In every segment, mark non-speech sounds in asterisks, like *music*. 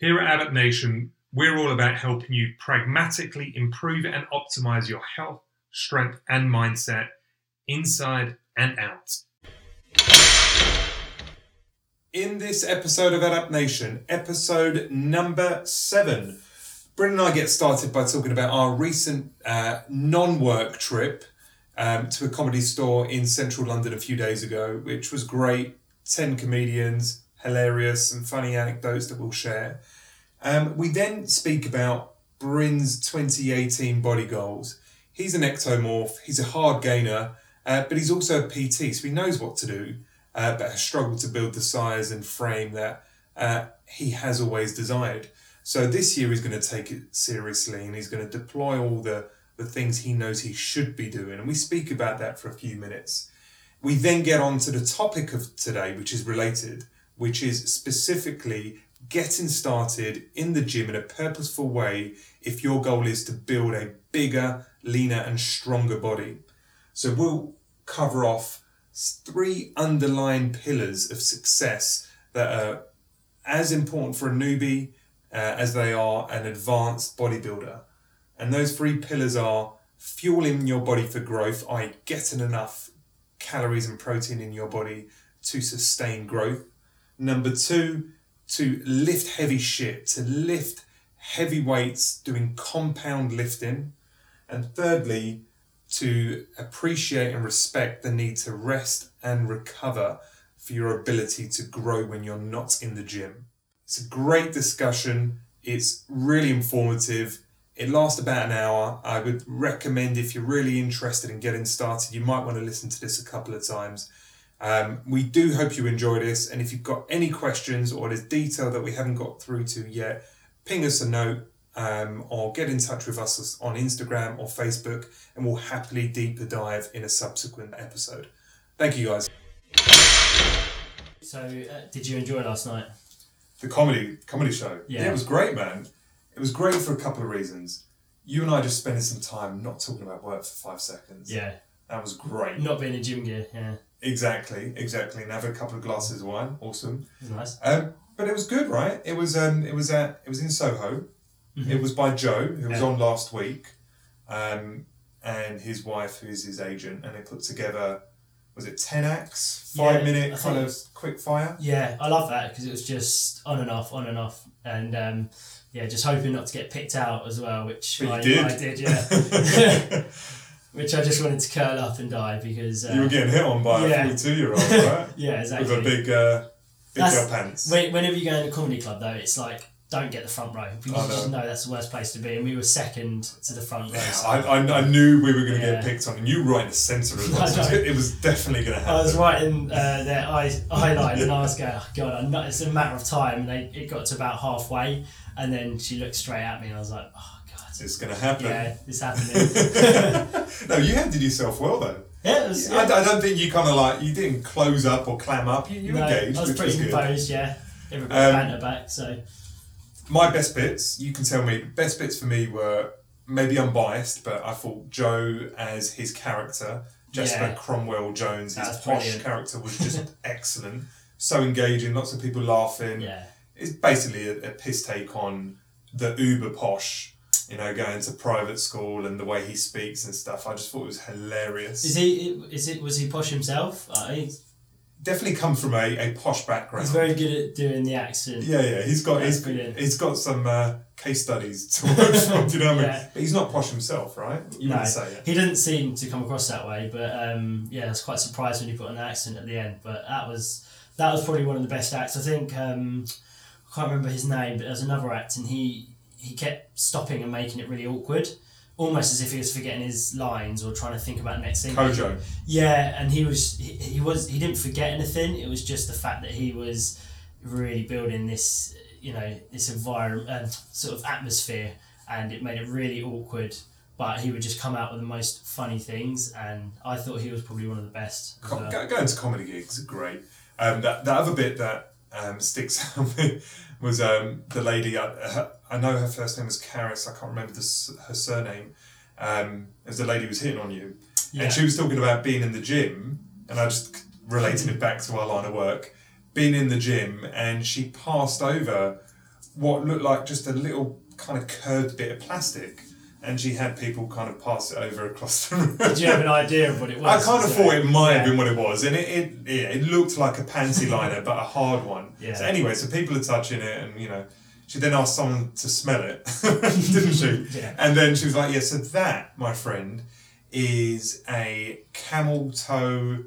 Here at Adapt Nation, we're all about helping you pragmatically improve and optimize your health, strength, and mindset inside and out. In this episode of Adapt Nation, episode number seven, Bryn and I get started by talking about our recent uh, non work trip um, to a comedy store in central London a few days ago, which was great. 10 comedians, hilarious, and funny anecdotes that we'll share. Um, we then speak about Bryn's 2018 body goals. He's an ectomorph, he's a hard gainer, uh, but he's also a PT, so he knows what to do, uh, but has struggled to build the size and frame that uh, he has always desired. So this year he's going to take it seriously and he's going to deploy all the, the things he knows he should be doing. And we speak about that for a few minutes. We then get on to the topic of today, which is related, which is specifically getting started in the gym in a purposeful way if your goal is to build a bigger, leaner, and stronger body. So we'll cover off three underlying pillars of success that are as important for a newbie uh, as they are an advanced bodybuilder. And those three pillars are fueling your body for growth, i.e., getting enough calories and protein in your body to sustain growth. Number two, to lift heavy shit, to lift heavy weights, doing compound lifting. And thirdly, to appreciate and respect the need to rest and recover for your ability to grow when you're not in the gym. It's a great discussion. It's really informative. It lasts about an hour. I would recommend if you're really interested in getting started, you might want to listen to this a couple of times. Um, we do hope you enjoy this, and if you've got any questions or there's detail that we haven't got through to yet, ping us a note um, or get in touch with us on Instagram or Facebook, and we'll happily deeper dive in a subsequent episode. Thank you, guys. So, uh, did you enjoy last night? The comedy comedy show. Yeah. it was great, man. It was great for a couple of reasons. You and I just spending some time not talking about work for five seconds. Yeah, That was great. not being in gym gear. Yeah, Exactly, exactly. And have a couple of glasses of wine. Awesome. nice. Um, but it was good, right? It was um, it was at it was in Soho. It was by Joe, who was Yeah. on last week, um, and his wife, who is his agent, and they put together was it ten acts, five Yeah, minute kind of quick fire. Yeah, I love that because it was just on and off, on and off, and um, yeah, just hoping not to get picked out as well, which I did. I did, *laughs* yeah. *laughs* which I just wanted to curl up and die because uh, you were getting hit on by Yeah. a forty two year old, right? *laughs* yeah, exactly. With a big uh, big pants. When- Whenever you go in a comedy club, though, it's like don't get the front row because you just know. that's the worst place to be, and we were second to the front row. so- I, I, I knew we were going to Yeah. get picked on, and you were right in the centre of *laughs* well. I so it was definitely going to happen. I was writing uh, their eye, *laughs* eye line and I was going, oh God, it's a matter of time. And they, it got to about halfway and then she looked straight at me and I was like, oh It's going to happen. yeah, it's happening. *laughs* no, you handled yourself well though. yeah, it was, I, yeah. I don't think you kind of like you didn't close up or clam up. You, you No, engaged, I was which pretty was good. composed, yeah. Everybody Um, banter back, so My best bits, you can tell me. Best bits for me were maybe unbiased, but I thought Joe as his character, Jasper Yeah. Cromwell Jones, his posh brilliant. character was just *laughs* excellent. So engaging, lots of people laughing. yeah. It's basically a, a piss take on the uber posh. You know, going to private school and the way he speaks and stuff. I just thought it was hilarious. Is he, is it, was he posh himself? Uh, Definitely come from a, a posh background. he's very good at doing the accent. Yeah, yeah, he's got That's he's, brilliant. he's got some uh, case studies to work from. *laughs* Do you know what I mean? Yeah. But he's not posh himself, right? You No, wouldn't say it. he didn't seem to come across that way, but um, yeah, I was quite surprised when you put an accent at the end. But that was that was probably one of the best acts. I think um, I can't remember his name, but there's another act, and he he kept stopping and making it really awkward, almost as if he was forgetting his lines or trying to think about the next thing. Kojo. Yeah, and he was he, he was he didn't forget anything. It was just the fact that he was really building this you know this environment uh, sort of atmosphere, and it made it really awkward. But he would just come out with the most funny things, and I thought he was probably one of the best. as Co- well. going to comedy gigs great. Um, that, that other bit that um, sticks *laughs* out was um, the lady, I, her, I know her first name was Karis, I can't remember the, her surname. Um, it was the lady was hitting on you. Yeah. And she was talking about being in the gym, and I just related it back to our line of work. Being in the gym, and she passed over what looked like just a little kind of curved bit of plastic, and she had people kind of pass it over across the room. Did you have an idea of what it was? I kind of So- thought it might have been what it was, and it it, yeah, it looked like a panty *laughs* liner, but a hard one. Yeah. So anyway, so people are touching it, and you know, she then asked someone to smell it, *laughs* didn't she? *laughs* Yeah. And then she was like, "Yeah, so that, my friend, is a camel toe."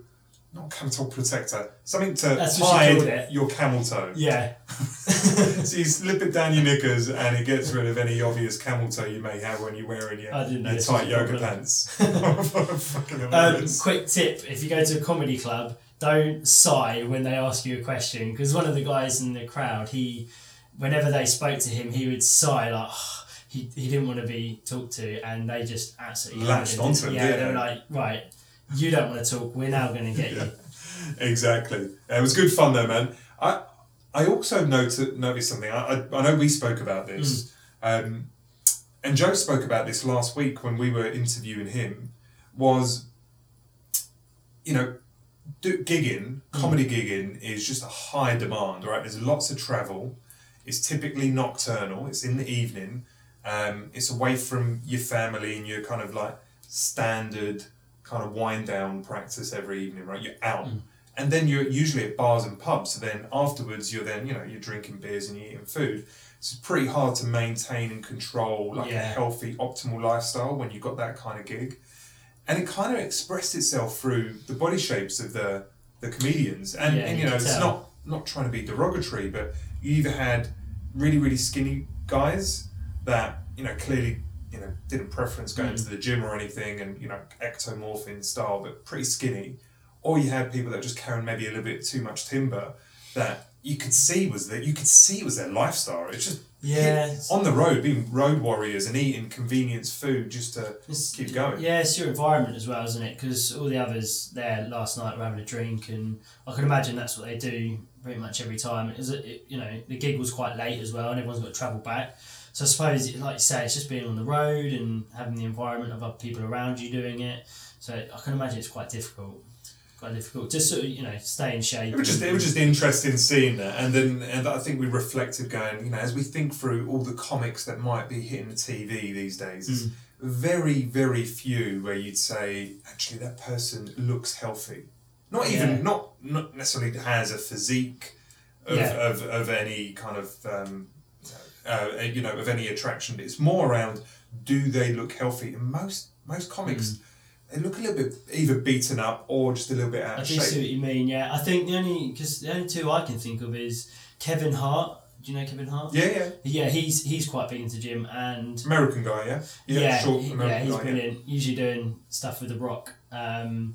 Not camel toe protector, something to That's called hide it. your camel toe. Yeah. *laughs* so you slip it down your knickers and it gets rid of any obvious camel toe you may have when you're wearing your, I didn't know your this was tight a yoga problem. pants. *laughs* Fucking Um, hilarious. quick tip: if you go to a comedy club, don't sigh when they ask you a question because one of the guys in the crowd, he, whenever they spoke to him, he would sigh like. He, he didn't want to be talked to, and they just absolutely Latched onto him, Yeah, didn't they were like, right, you don't want to talk. We're now going to get you. exactly. It was good fun though, man. I I also noted noticed something. I, I, I know we spoke about this, um, and Joe spoke about this last week when we were interviewing him. Was you know, do, gigging, comedy gigging is just a high demand, right? There's lots of travel. It's typically nocturnal. It's in the evening. Um, it's away from your family and your kind of like standard kind of wind down practice every evening, right? You're out. Mm. And then you're usually at bars and pubs. So then afterwards, you're then, you know, you're drinking beers and you're eating food. It's pretty hard to maintain and control like a healthy, optimal lifestyle when you've got that kind of gig. And it kind of expressed itself through the body shapes of the the comedians. And, Yeah, and you you know, it's tell. not not trying to be derogatory, but you either had really, really skinny guys that, you know, clearly, you know, didn't preference going Mm. to the gym or anything and, you know, ectomorphin style, but pretty skinny. Or you had people that were just carrying maybe a little bit too much timber that you could see was that you could see was their lifestyle. It's just Yeah. on the road, being road warriors and eating convenience food just to It's- keep going. Yeah, it's your environment as well, isn't it? Because all the others there last night were having a drink, and I can imagine that's what they do pretty much every time. Was, it, you know, the gig was quite late as well, and everyone's got to travel back. So I suppose, like you say, it's just being on the road and having the environment of other people around you doing it. So I can imagine it's quite difficult. Quite difficult. Just sort of, you know, stay in shape. It was just it was just interesting seeing that, and then and I think we reflected, going, you know, as we think through all the comics that might be hitting the TV these days, it's very very few where you'd say actually that person looks healthy, not even Yeah. not not necessarily has a physique of, Yeah. of, of any kind of um, uh, you know of any attraction. It's more around do they look healthy? And most most comics. They look a little bit either beaten up or just a little bit out I of do shape. see what you mean. Yeah, I think the only because the only two I can think of is Kevin Hart. Do you know Kevin Hart? Yeah, yeah. Yeah, he's he's quite big into gym and American guy, yeah? yeah, short he- yeah, American he's guy. brilliant. Usually doing stuff with The Rock, um,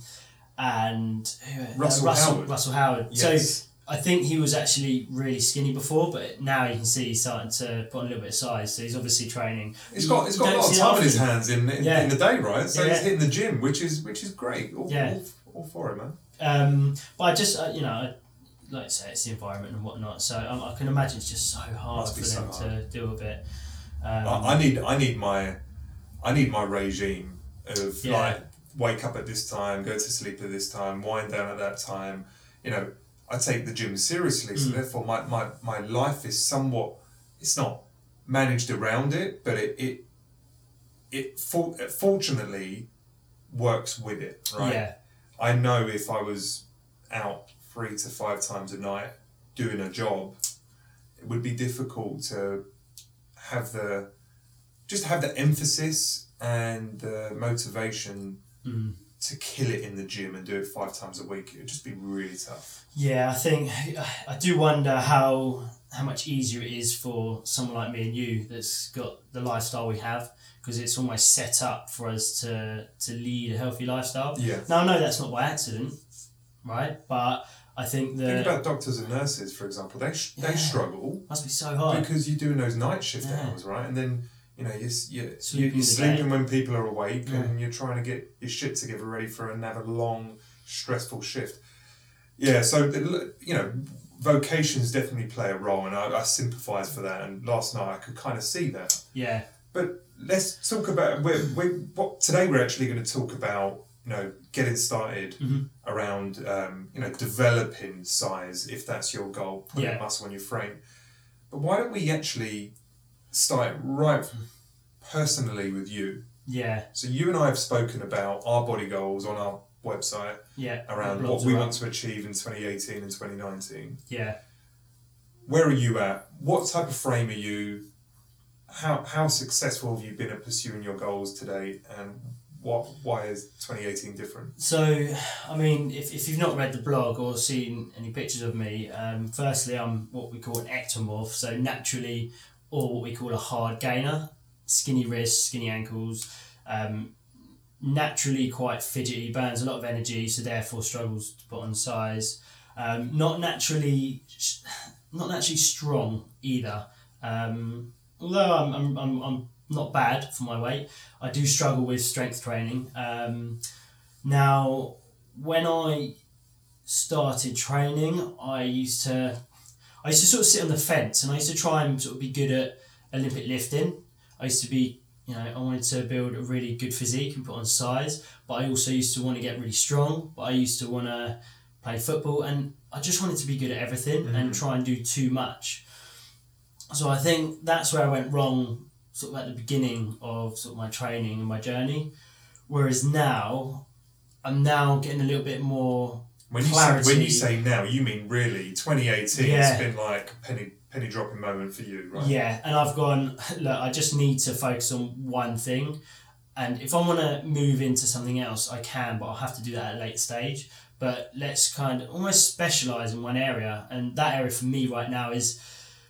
and who- uh, Russell Russell Howard. Russell Howard. Yes. So I think he was actually really skinny before, but now you can see he's starting to put on a little bit of size. So he's obviously training. He's got he's got a lot of time in his hands in in, Yeah. in the day, right? So Yeah. he's hitting the gym, which is which is great. All, Yeah. all, all for him, man. Um, but I just uh, you know. Like I say, it's the environment and whatnot. So um, I can imagine it's just so hard for be so them to hard. do a bit. Um, I, I need I need my I need my regime of Yeah. like wake up at this time, go to sleep at this time, wind down at that time. You know, I take the gym seriously, so Mm. therefore my, my, my life is somewhat it's not managed around it, but it it it, for, it fortunately works with it, right? Yeah, I know if I was out three to five times a night doing a job, it would be difficult to have the just have the emphasis and the motivation Mm. To kill it in the gym and do it five times a week. It would just be really tough. yeah. I think I do wonder how how much easier it is for someone like me and you that's got the lifestyle we have because it's almost set up for us to to lead a healthy lifestyle. Yeah. Now I know that's not by accident, right? But I think Think the about doctors and nurses, for example. They sh- Yeah. they struggle must be so hard. because you're doing those night shift Yeah. hours, right? And then you know you're, you're, Sleeping you're, sleeping when people are awake, Yeah. and you're trying to get your shit together, ready for another long, stressful shift. Yeah, so you know, vocations definitely play a role, and I, I sympathise for that. And last night I could kind of see that. yeah, But let's talk about we're, we what today we're actually going to talk about you know getting started Mhm. around um, you know developing size if that's your goal putting Yeah. muscle on your frame But why don't we actually start right personally with you? Yeah, So you and I have spoken about our body goals on our website yeah. around what we want to achieve in 2018 and 2019. Yeah. Where are you at? What type of frame are you? How how successful have you been at pursuing your goals today? And what why is 2018 different? So, I mean, if, if you've not read the blog or seen any pictures of me, um, firstly, I'm what we call an ectomorph, so naturally, or what we call a hard gainer, skinny wrists, skinny ankles, um, naturally quite fidgety, burns a lot of energy, so therefore struggles to put on size. Um, not naturally, not naturally strong either. Um, although I'm, I'm, I'm, I'm not bad for my weight, I do struggle with strength training. Um, now, when I started training, I used to, I used to sort of sit on the fence, and I used to try and sort of be good at Olympic lifting. I used to be, you know, I wanted to build a really good physique and put on size, but I also used to want to get really strong. But I used to want to play football, and I just wanted to be good at everything and mm-hmm. try and do too much. So I think that's where I went wrong, sort of at the beginning of sort of my training and my journey. Whereas now, I'm now getting a little bit more When you say, when you say now, you mean really 2018 Yeah. has been like a penny penny dropping moment for you, right? Yeah, and I've gone, *laughs* look, I just need to focus on one thing. And if I want to move into something else, I can, but I'll have to do that at a later stage. But let's kind of almost specialize in one area. And that area for me right now is,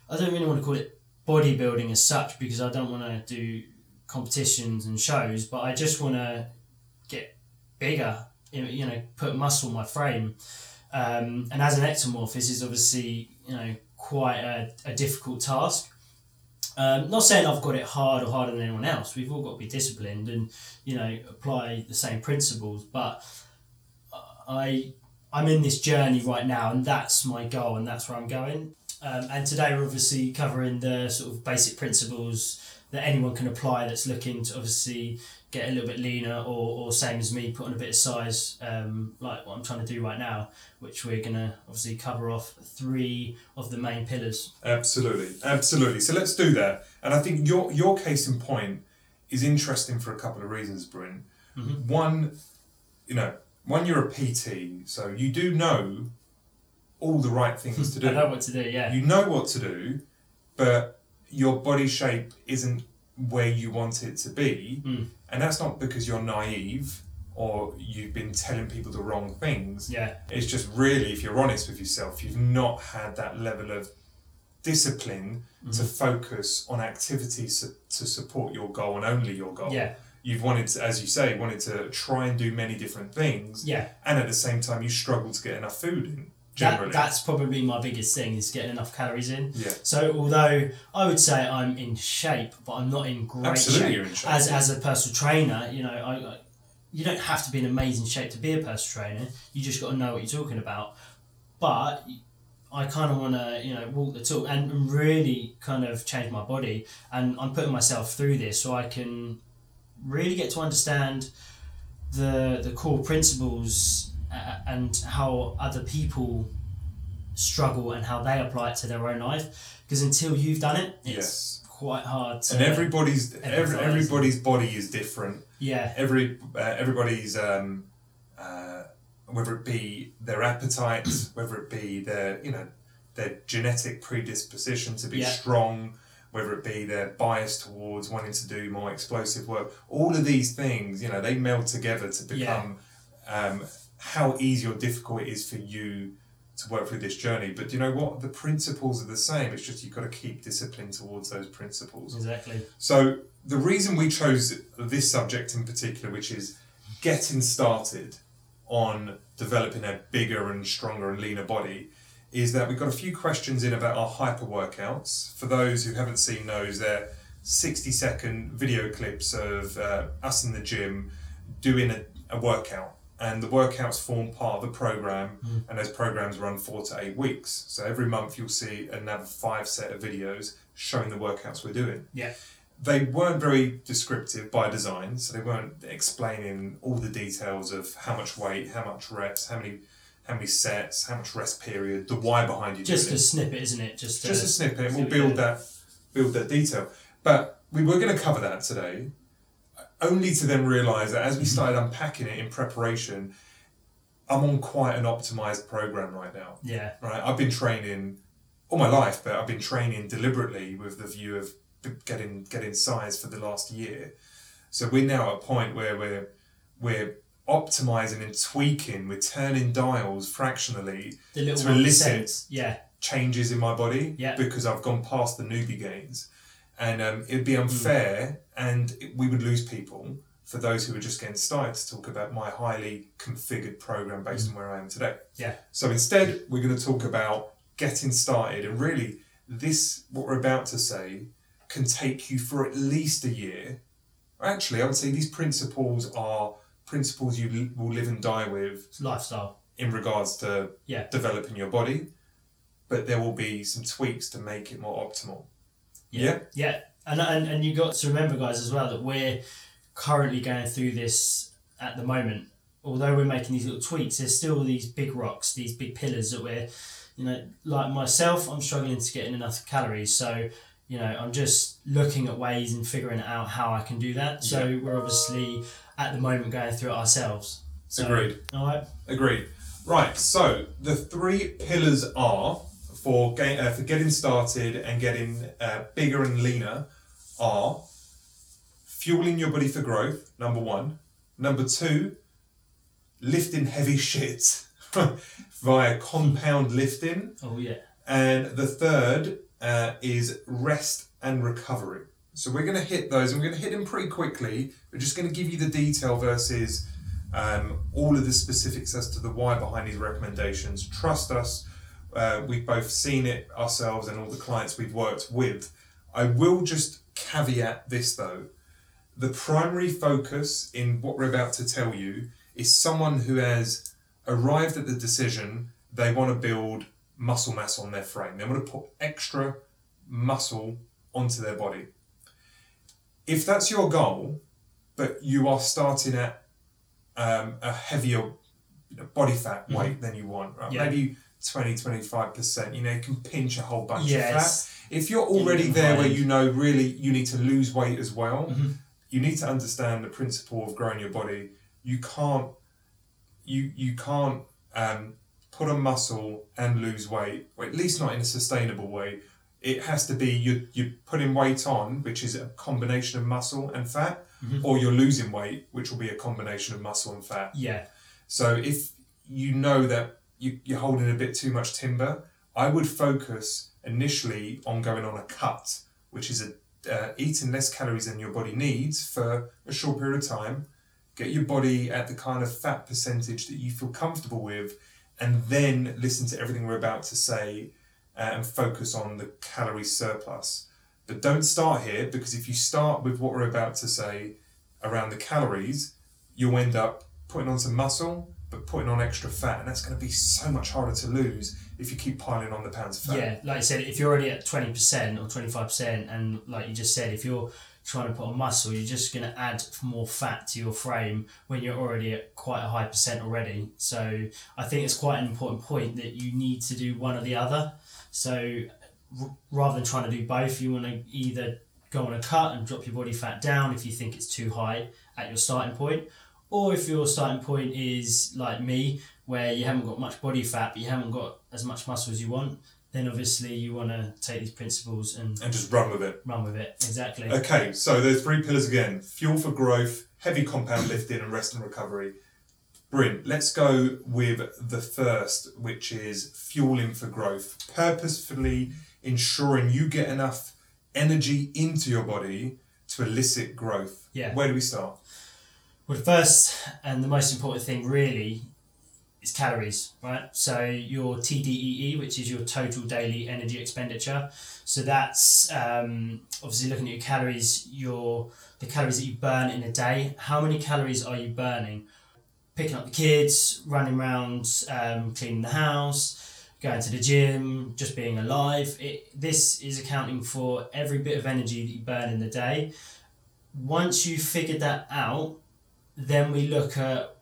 I don't really want to call it bodybuilding as such because I don't want to do competitions and shows, but I just want to get bigger, you know- put muscle in my frame. Um, and as an ectomorph, this is obviously, you know, quite a, a difficult task. Um, not saying I've got it hard or harder than anyone else. We've all got to be disciplined and you know apply the same principles. But I I'm in this journey right now, and that's my goal, and that's where I'm going. Um, and today we're obviously covering the sort of basic principles that anyone can apply that's looking to obviously get a little bit leaner or, or same as me, put on a bit of size, um, like what I'm trying to do right now, which we're going to obviously cover off three of the main pillars. Absolutely, absolutely. So let's do that. And I think your your case in point is interesting for a couple of reasons, Bryn. Mhm. One, you know, one you're a PT, so you do know all the right things to *laughs* do. I know what to do, yeah. You know what to do, but your body shape isn't where you want it to be, Mm. and that's not because you're naive or you've been telling people the wrong things. Yeah, It's just really, if you're honest with yourself, you've not had that level of discipline Mm-hmm. to focus on activities to, to support your goal and only your goal. yeah, You've wanted to, as you say, wanted to try and do many different things, yeah. and at the same time, you struggle to get enough food in. That, that's probably my biggest thing is getting enough calories in. yeah, So although I would say I'm in shape, but I'm not in great absolutely, shape. you're in shape. As, as a personal trainer, you know, I, I you don't have to be in amazing shape to be a personal trainer. You just got to know what you're talking about. But I kind of want to, you know, walk the talk and really kind of change my body. And I'm putting myself through this so I can really get to understand the the core principles and how other people struggle and how they apply it to their own life. Because until you've done it, it's quite hard to. and everybody's every, everybody's body is different. yeah, Every uh, everybody's um, uh, whether it be their appetite, *coughs* whether it be their you know their genetic predisposition to be Yeah. strong, whether it be their bias towards wanting to do more explosive work, all of these things you know they meld together to Yeah. become um, how easy or difficult it is for you to work through this journey. But you know what? The principles are the same. It's just you've got to keep discipline towards those principles. exactly. So the reason we chose this subject in particular, which is getting started on developing a bigger and stronger and leaner body, is that we've got a few questions in about our hyper workouts. For those who haven't seen those, they're 60 second video clips of uh, us in the gym doing a, a workout. And the workouts form part of the program, and those programs run four to eight weeks. So every month you'll see another five set of videos showing the workouts we're doing Yeah. they weren't very descriptive by design, so they weren't explaining all the details of how much weight, how much reps, how many how many sets, how much rest period, the why behind you Just a it. snippet, isn't it? Just Just uh, a snippet, we'll build that build that detail. But we were going to cover that today, only to then realise that as we started unpacking it in preparation, I'm on quite an optimized program right now. Yeah, Right, I've been training all my life, but I've been training deliberately with the view of getting getting size for the last year. So we're now at a point where we're we're optimizing and tweaking, we're turning dials fractionally To elicit- Yeah, changes in my body Yeah. because I've gone past the newbie gains. And um, it'd be Hmm. unfair and we would lose people for those who are just getting started to talk about my highly configured program based on where I am today. Hmm. Yeah. So instead, we're going to talk about getting started. And really, this, what we're about to say, can take you for at least a year. Actually, I would say these principles are principles you will live and die with it's lifestyle. in regards to Yeah. developing your body, but there will be some tweaks to make it more optimal. Yeah. Yeah, and, and and you got to remember, guys, as well that we're currently going through this at the moment. Although we're making these little tweaks, there's still these big rocks, these big pillars that we're, you know, like myself, I'm struggling to get in enough calories. So, you know, I'm just looking at ways and figuring out how I can do that. So we're obviously at the moment going through it ourselves. So, Agreed. All right. Agreed. Right. So the three pillars are for uh, for getting started and getting uh, bigger and leaner are fueling your body for growth. Number one. Number two. Lifting heavy shit *laughs* via compound lifting. Oh yeah. And the third uh, is rest and recovery. So we're going to hit those, and we're going to hit them pretty quickly. We're just going to give you the detail versus um, all of the specifics as to the why behind these recommendations. Trust us, uh, we've both seen it ourselves and all the clients we've worked with. I will just caveat this though. The primary focus in what we're about to tell you is someone who has arrived at the decision they want to build muscle mass on their frame. They want to put extra muscle onto their body. If that's your goal, but you are starting at um, a heavier body fat weight than you want, right? Yeah. maybe 20 25%, you know, you can pinch a whole bunch of fat. Yes. If you're already Even there where you know really you need to lose weight as well, Mhm. you need to understand the principle of growing your body. You can't you you can't um, put on muscle and lose weight, or at least not in a sustainable way. It has to be you you're putting weight on, which is a combination of muscle and fat, Mhm. or you're losing weight, which will be a combination of muscle and fat. Yeah. So if you know that you, you're holding a bit too much timber, I would focus initially on going on a cut, which is a uh, eating less calories than your body needs for a short period of time. Get your body at the kind of fat percentage that you feel comfortable with, and then listen to everything we're about to say uh, and focus on the calorie surplus. But don't start here because if you start with what we're about to say around the calories, you'll end up putting on some muscle but putting on extra fat, and that's going to be so much harder to lose if you keep piling on the pounds of fat. Yeah, like I said, if you're already at twenty percent or twenty five percent, and like you just said, if you're trying to put on muscle, you're just going to add more fat to your frame when you're already at quite a high percent already. So I think it's quite an important point that you need to do one or the other. So r- rather than trying to do both, you want to either go on a cut and drop your body fat down if you think it's too high at your starting point, or if your starting point is like me, where you haven't got much body fat but you haven't got as much muscle as you want, then obviously you want to take these principles and And just run with it. run with it. Exactly. Okay, so there's three pillars again fuel for growth, heavy compound lifting, and rest and recovery. Brilliant. Let's go with the first, which is fueling for growth. Purposefully ensuring you get enough energy into your body to elicit growth. Yeah. Where do we start? Well, the first and the most important thing really is calories, right? So your TDEE, which is your total daily energy expenditure. So that's um, obviously looking at your calories, your the calories that you burn in a day. How many calories are you burning? Picking up the kids, running around, um, cleaning the house, going to the gym, just being alive. It, this is accounting for every bit of energy that you burn in the day. Once you've figured that out, then we look at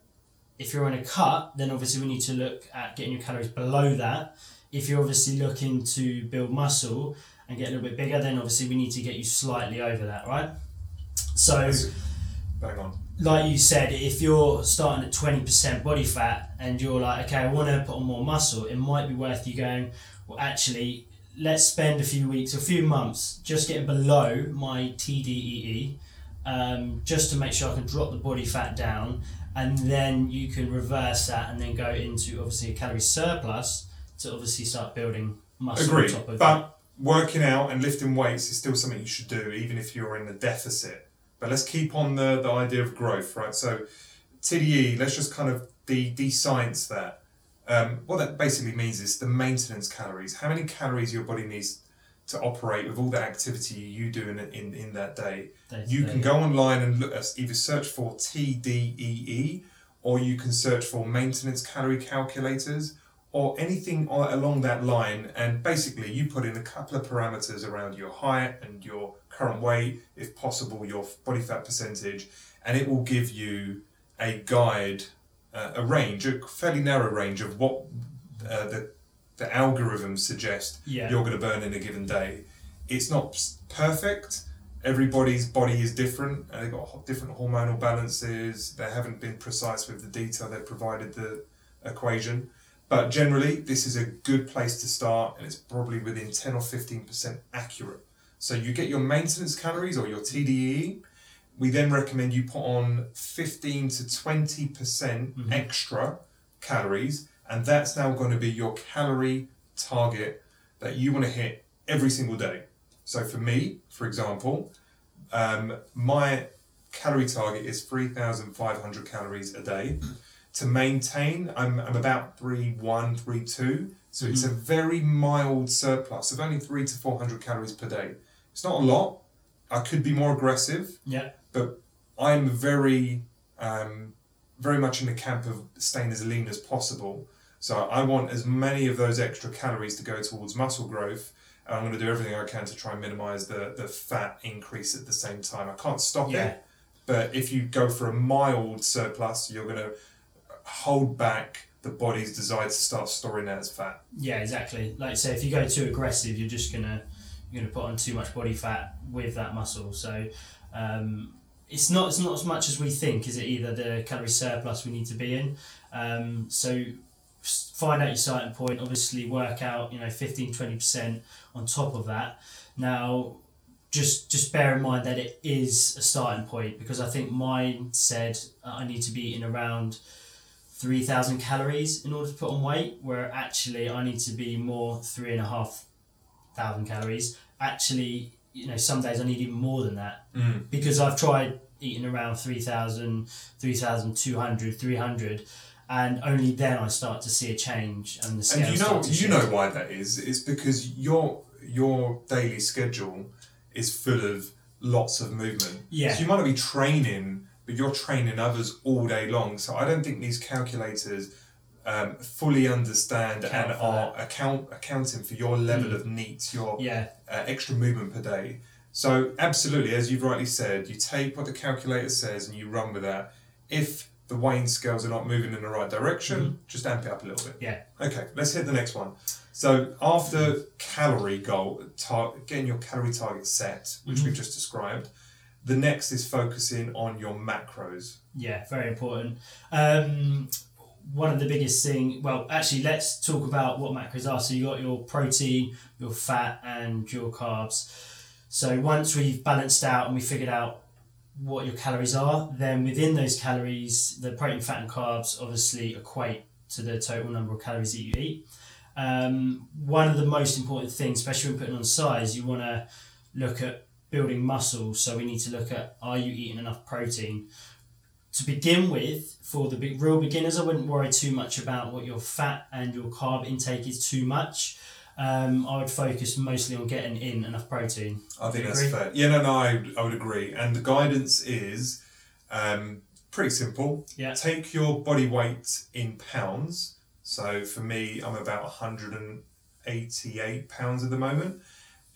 if you're in a cut, then obviously we need to look at getting your calories below that. If you're obviously looking to build muscle and get a little bit bigger, then obviously we need to get you slightly over that, right? So, Bang on. like you said, if you're starting at 20% body fat and you're like, okay, I want to put on more muscle, it might be worth you going, well, actually, let's spend a few weeks or a few months just getting below my TDEE um, just to make sure I can drop the body fat down. And then you can reverse that and then go into obviously a calorie surplus to obviously start building muscle Agreed. on top of But working out and lifting weights is still something you should do, even if you're in the deficit. But let's keep on the, the idea of growth, right? So, TDE, let's just kind of de, de-science that. Um, what that basically means is the maintenance calories. How many calories your body needs to operate with all the activity you do in, in, in that day. day You day. can go online and look either search for TDEE or you can search for maintenance calorie calculators or anything along that line. And basically, you put in a couple of parameters around your height and your current weight, if possible, your body fat percentage, and it will give you a guide, uh, a range, a fairly narrow range of what uh, the the algorithms suggest Yeah. you're going to burn in a given day. It's not perfect. Everybody's body is different, and they've got different hormonal balances. They haven't been precise with the detail they've provided the equation. But generally, this is a good place to start, and it's probably within 10 or 15% accurate. So you get your maintenance calories or your TDE. We then recommend you put on 15 to 20% Mhm. extra calories, and that's now going to be your calorie target that you want to hit every single day. So for me, for example, um, my calorie target is 3,500 calories a day. To maintain, I'm, I'm about 3,1, 3,2. So it's a very mild surplus of only three to 400 calories per day. It's not a lot. I could be more aggressive, Yeah. but I'm very, um, very much in the camp of staying as lean as possible. So I want as many of those extra calories to go towards muscle growth, and I'm going to do everything I can to try and minimize the, the fat increase at the same time. I can't stop Yeah. it, but if you go for a mild surplus, you're going to hold back the body's desire to start storing that as fat. Yeah, exactly. Like I say, if you go too aggressive, you're just gonna you're gonna put on too much body fat with that muscle. So um, it's not it's not as much as we think. Is it either the calorie surplus we need to be in? Um, so find out your starting point. Obviously, work out you know 15 20 percent on top of that. Now. Just, just bear in mind that it is a starting point because I think mine said I need to be in around 3,000 calories in order to put on weight, where actually I need to be more three and a half thousand calories. Actually, you know, some days I need even more than that mm. because I've tried eating around 3,000, 3,200, 300, and only then I start to see a change and the scale And you know, you know why that is. It's because your your daily schedule is full of lots of movement. Yeah. So you might not be training, but you're training others all day long. So I don't think these calculators um, fully understand Account and are account accounting for your level Mm. of needs, your Yeah, uh, extra movement per day. So absolutely, as you've rightly said, you take what the calculator says and you run with that. If the weighing scales are not moving in the right direction, just amp it up a little bit. yeah, Okay, let's hit the next one. So after calorie goal, tar- getting your calorie target set, which we've just described, the next is focusing on your macros. yeah, very important. Um, one of the biggest thing, well, actually, let's talk about what macros are. So you got your protein, your fat, and your carbs. So once we've balanced out and we figured out what your calories are, then within those calories, the protein, fat, and carbs obviously equate to the total number of calories that you eat. Um, one of the most important things, especially when putting on size, you want to look at building muscle. So we need to look at are you eating enough protein? To begin with, for the big, real beginners, I wouldn't worry too much about what your fat and your carb intake is too much. Um, I would focus mostly on getting in enough protein. I think that's agree? fair. Yeah, no, no, I, I would agree. And the guidance is um, pretty simple. Yeah. Take your body weight in pounds. So for me, I'm about 188 pounds at the moment.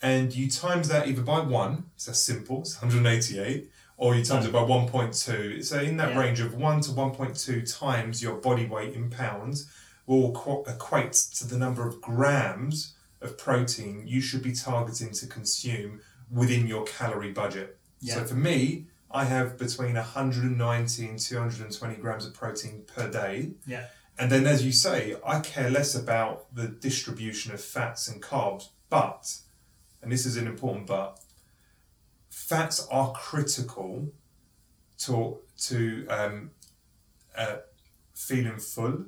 And you times that either by one, so that's simple, it's 188, or you times it by 1.2. So in that Yeah. range of 1 to 1.2 times your body weight in pounds will qu- equate to the number of grams of protein you should be targeting to consume within your calorie budget. So for me, I have between 190 and 220 grams of protein per day. Yeah. And then, as you say, I care less about the distribution of fats and carbs. But, and this is an important but, fats are critical to to um, uh, feeling full,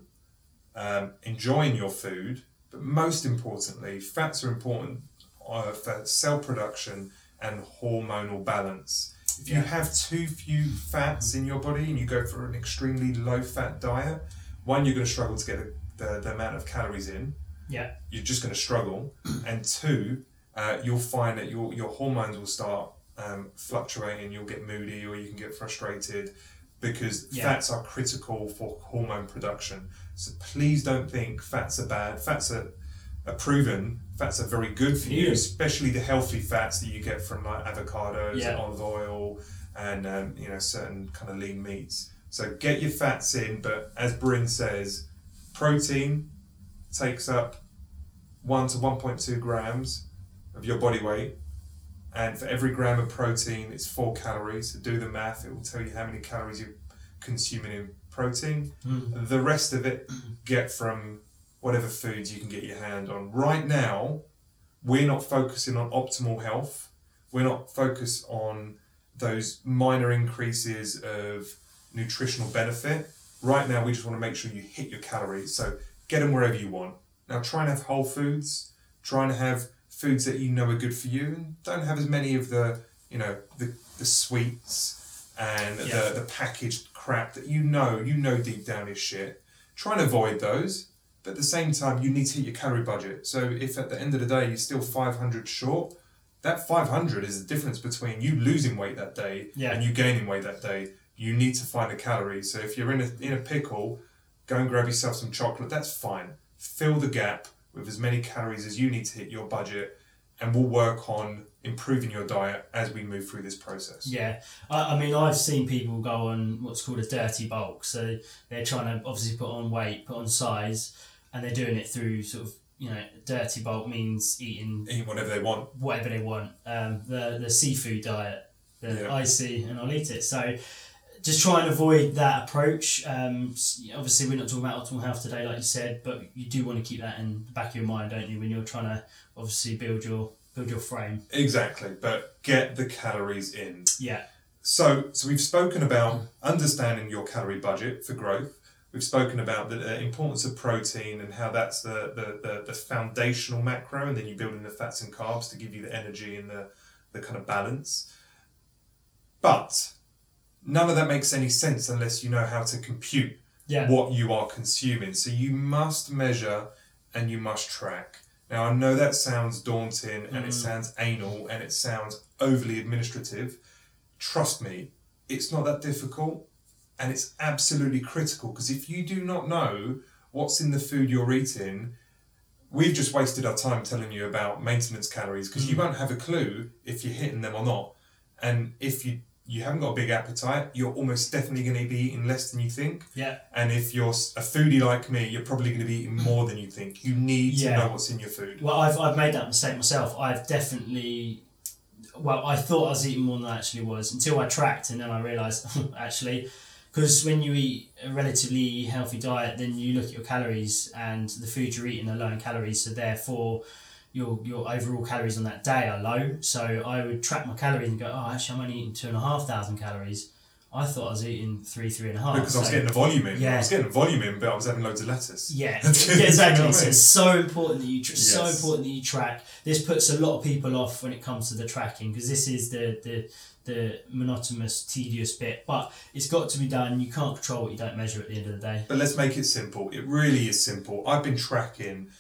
um, enjoying your food, but most importantly, fats are important uh, for cell production and hormonal balance. If you Yeah. have too few fats in your body and you go for an extremely low fat diet, one, you're going to struggle to get the, the, the amount of calories in. Yeah. You're just going to struggle. *clears throat* and two, uh, you'll find that your, your hormones will start um, fluctuating. You'll get moody or you can get frustrated because Yeah. fats are critical for hormone production. So please don't think fats are bad. Fats are, are proven. Fats are very good for you, especially the healthy fats that you get from like avocados Yeah. and olive oil and um, you know certain kind of lean meats. So get your fats in, but as Bryn says, protein takes up one to one point two grams of your body weight, and for every gram of protein, it's four calories. So do the math; it will tell you how many calories you're consuming in protein. Mm. The rest of it get from whatever foods you can get your hand on. Right now, we're not focusing on optimal health. We're not focused on those minor increases of nutritional benefit. Right now, we just want to make sure you hit your calories. So get them wherever you want. Now, try and have whole foods. Try and have foods that you know are good for you, and don't have as many of the you know the the sweets and Yeah. the the packaged crap that you know you know deep down is shit. Try and avoid those. But at the same time, you need to hit your calorie budget. So if at the end of the day you're still 500 short, that 500 is the difference between you losing weight that day Yeah. and you gaining weight that day. You need to find a calorie. So if you're in a, in a pickle, go and grab yourself some chocolate. That's fine. Fill the gap with as many calories as you need to hit your budget, and we'll work on improving your diet as we move through this process. Yeah, I, I mean, I've seen people go on what's called a dirty bulk. So they're trying to obviously put on weight, put on size, and they're doing it through sort of, you know, dirty bulk means eating Eat whatever they want. whatever they want. Um, the, the seafood diet, that Yeah. I see and I'll eat it. So just try and avoid that approach. Um, obviously, we're not talking about optimal health today, like you said, but you do want to keep that in the back of your mind, don't you, when you're trying to obviously build your build your frame. Exactly, but get the calories in. Yeah, So, so we've spoken about understanding your calorie budget for growth. We've spoken about the importance of protein and how that's the, the, the, the foundational macro, and then you build in the fats and carbs to give you the energy and the, the kind of balance. But none of that makes any sense unless you know how to compute yeah, what you are consuming. So you must measure and you must track. Now, I know that sounds daunting and it Mm. sounds anal and it sounds overly administrative. Trust me, it's not that difficult and it's absolutely critical because if you do not know what's in the food you're eating, we've just wasted our time telling you about maintenance calories because you Mm. won't have a clue if you're hitting them or not. And if you you haven't got a big appetite, you're almost definitely going to be eating less than you think. yeah. And if you're a foodie like me, you're probably going to be eating more than you think. You need Yeah. to know what's in your food. Well, I've, I've made that mistake myself. I've definitely, well, I thought I was eating more than I actually was until I tracked and then I realised *laughs* actually, because when you eat a relatively healthy diet, then you look at your calories and the food you're eating are low in calories, so therefore your your overall calories on that day are low. So I would track my calories and go, oh, actually, I'm only eating two and a half thousand calories. I thought I was eating three, three and a half. Because I was getting the volume in. Yeah. I was getting the volume in, but I was having loads of lettuce. Yeah, *laughs* Do you know yeah, exactly. So it's so important that you tr- so important that you track. This puts a lot of people off when it comes to the tracking because this is the the the monotonous, tedious bit. But it's got to be done. You can't control what you don't measure at the end of the day. But let's make it simple. It really is simple. I've been tracking.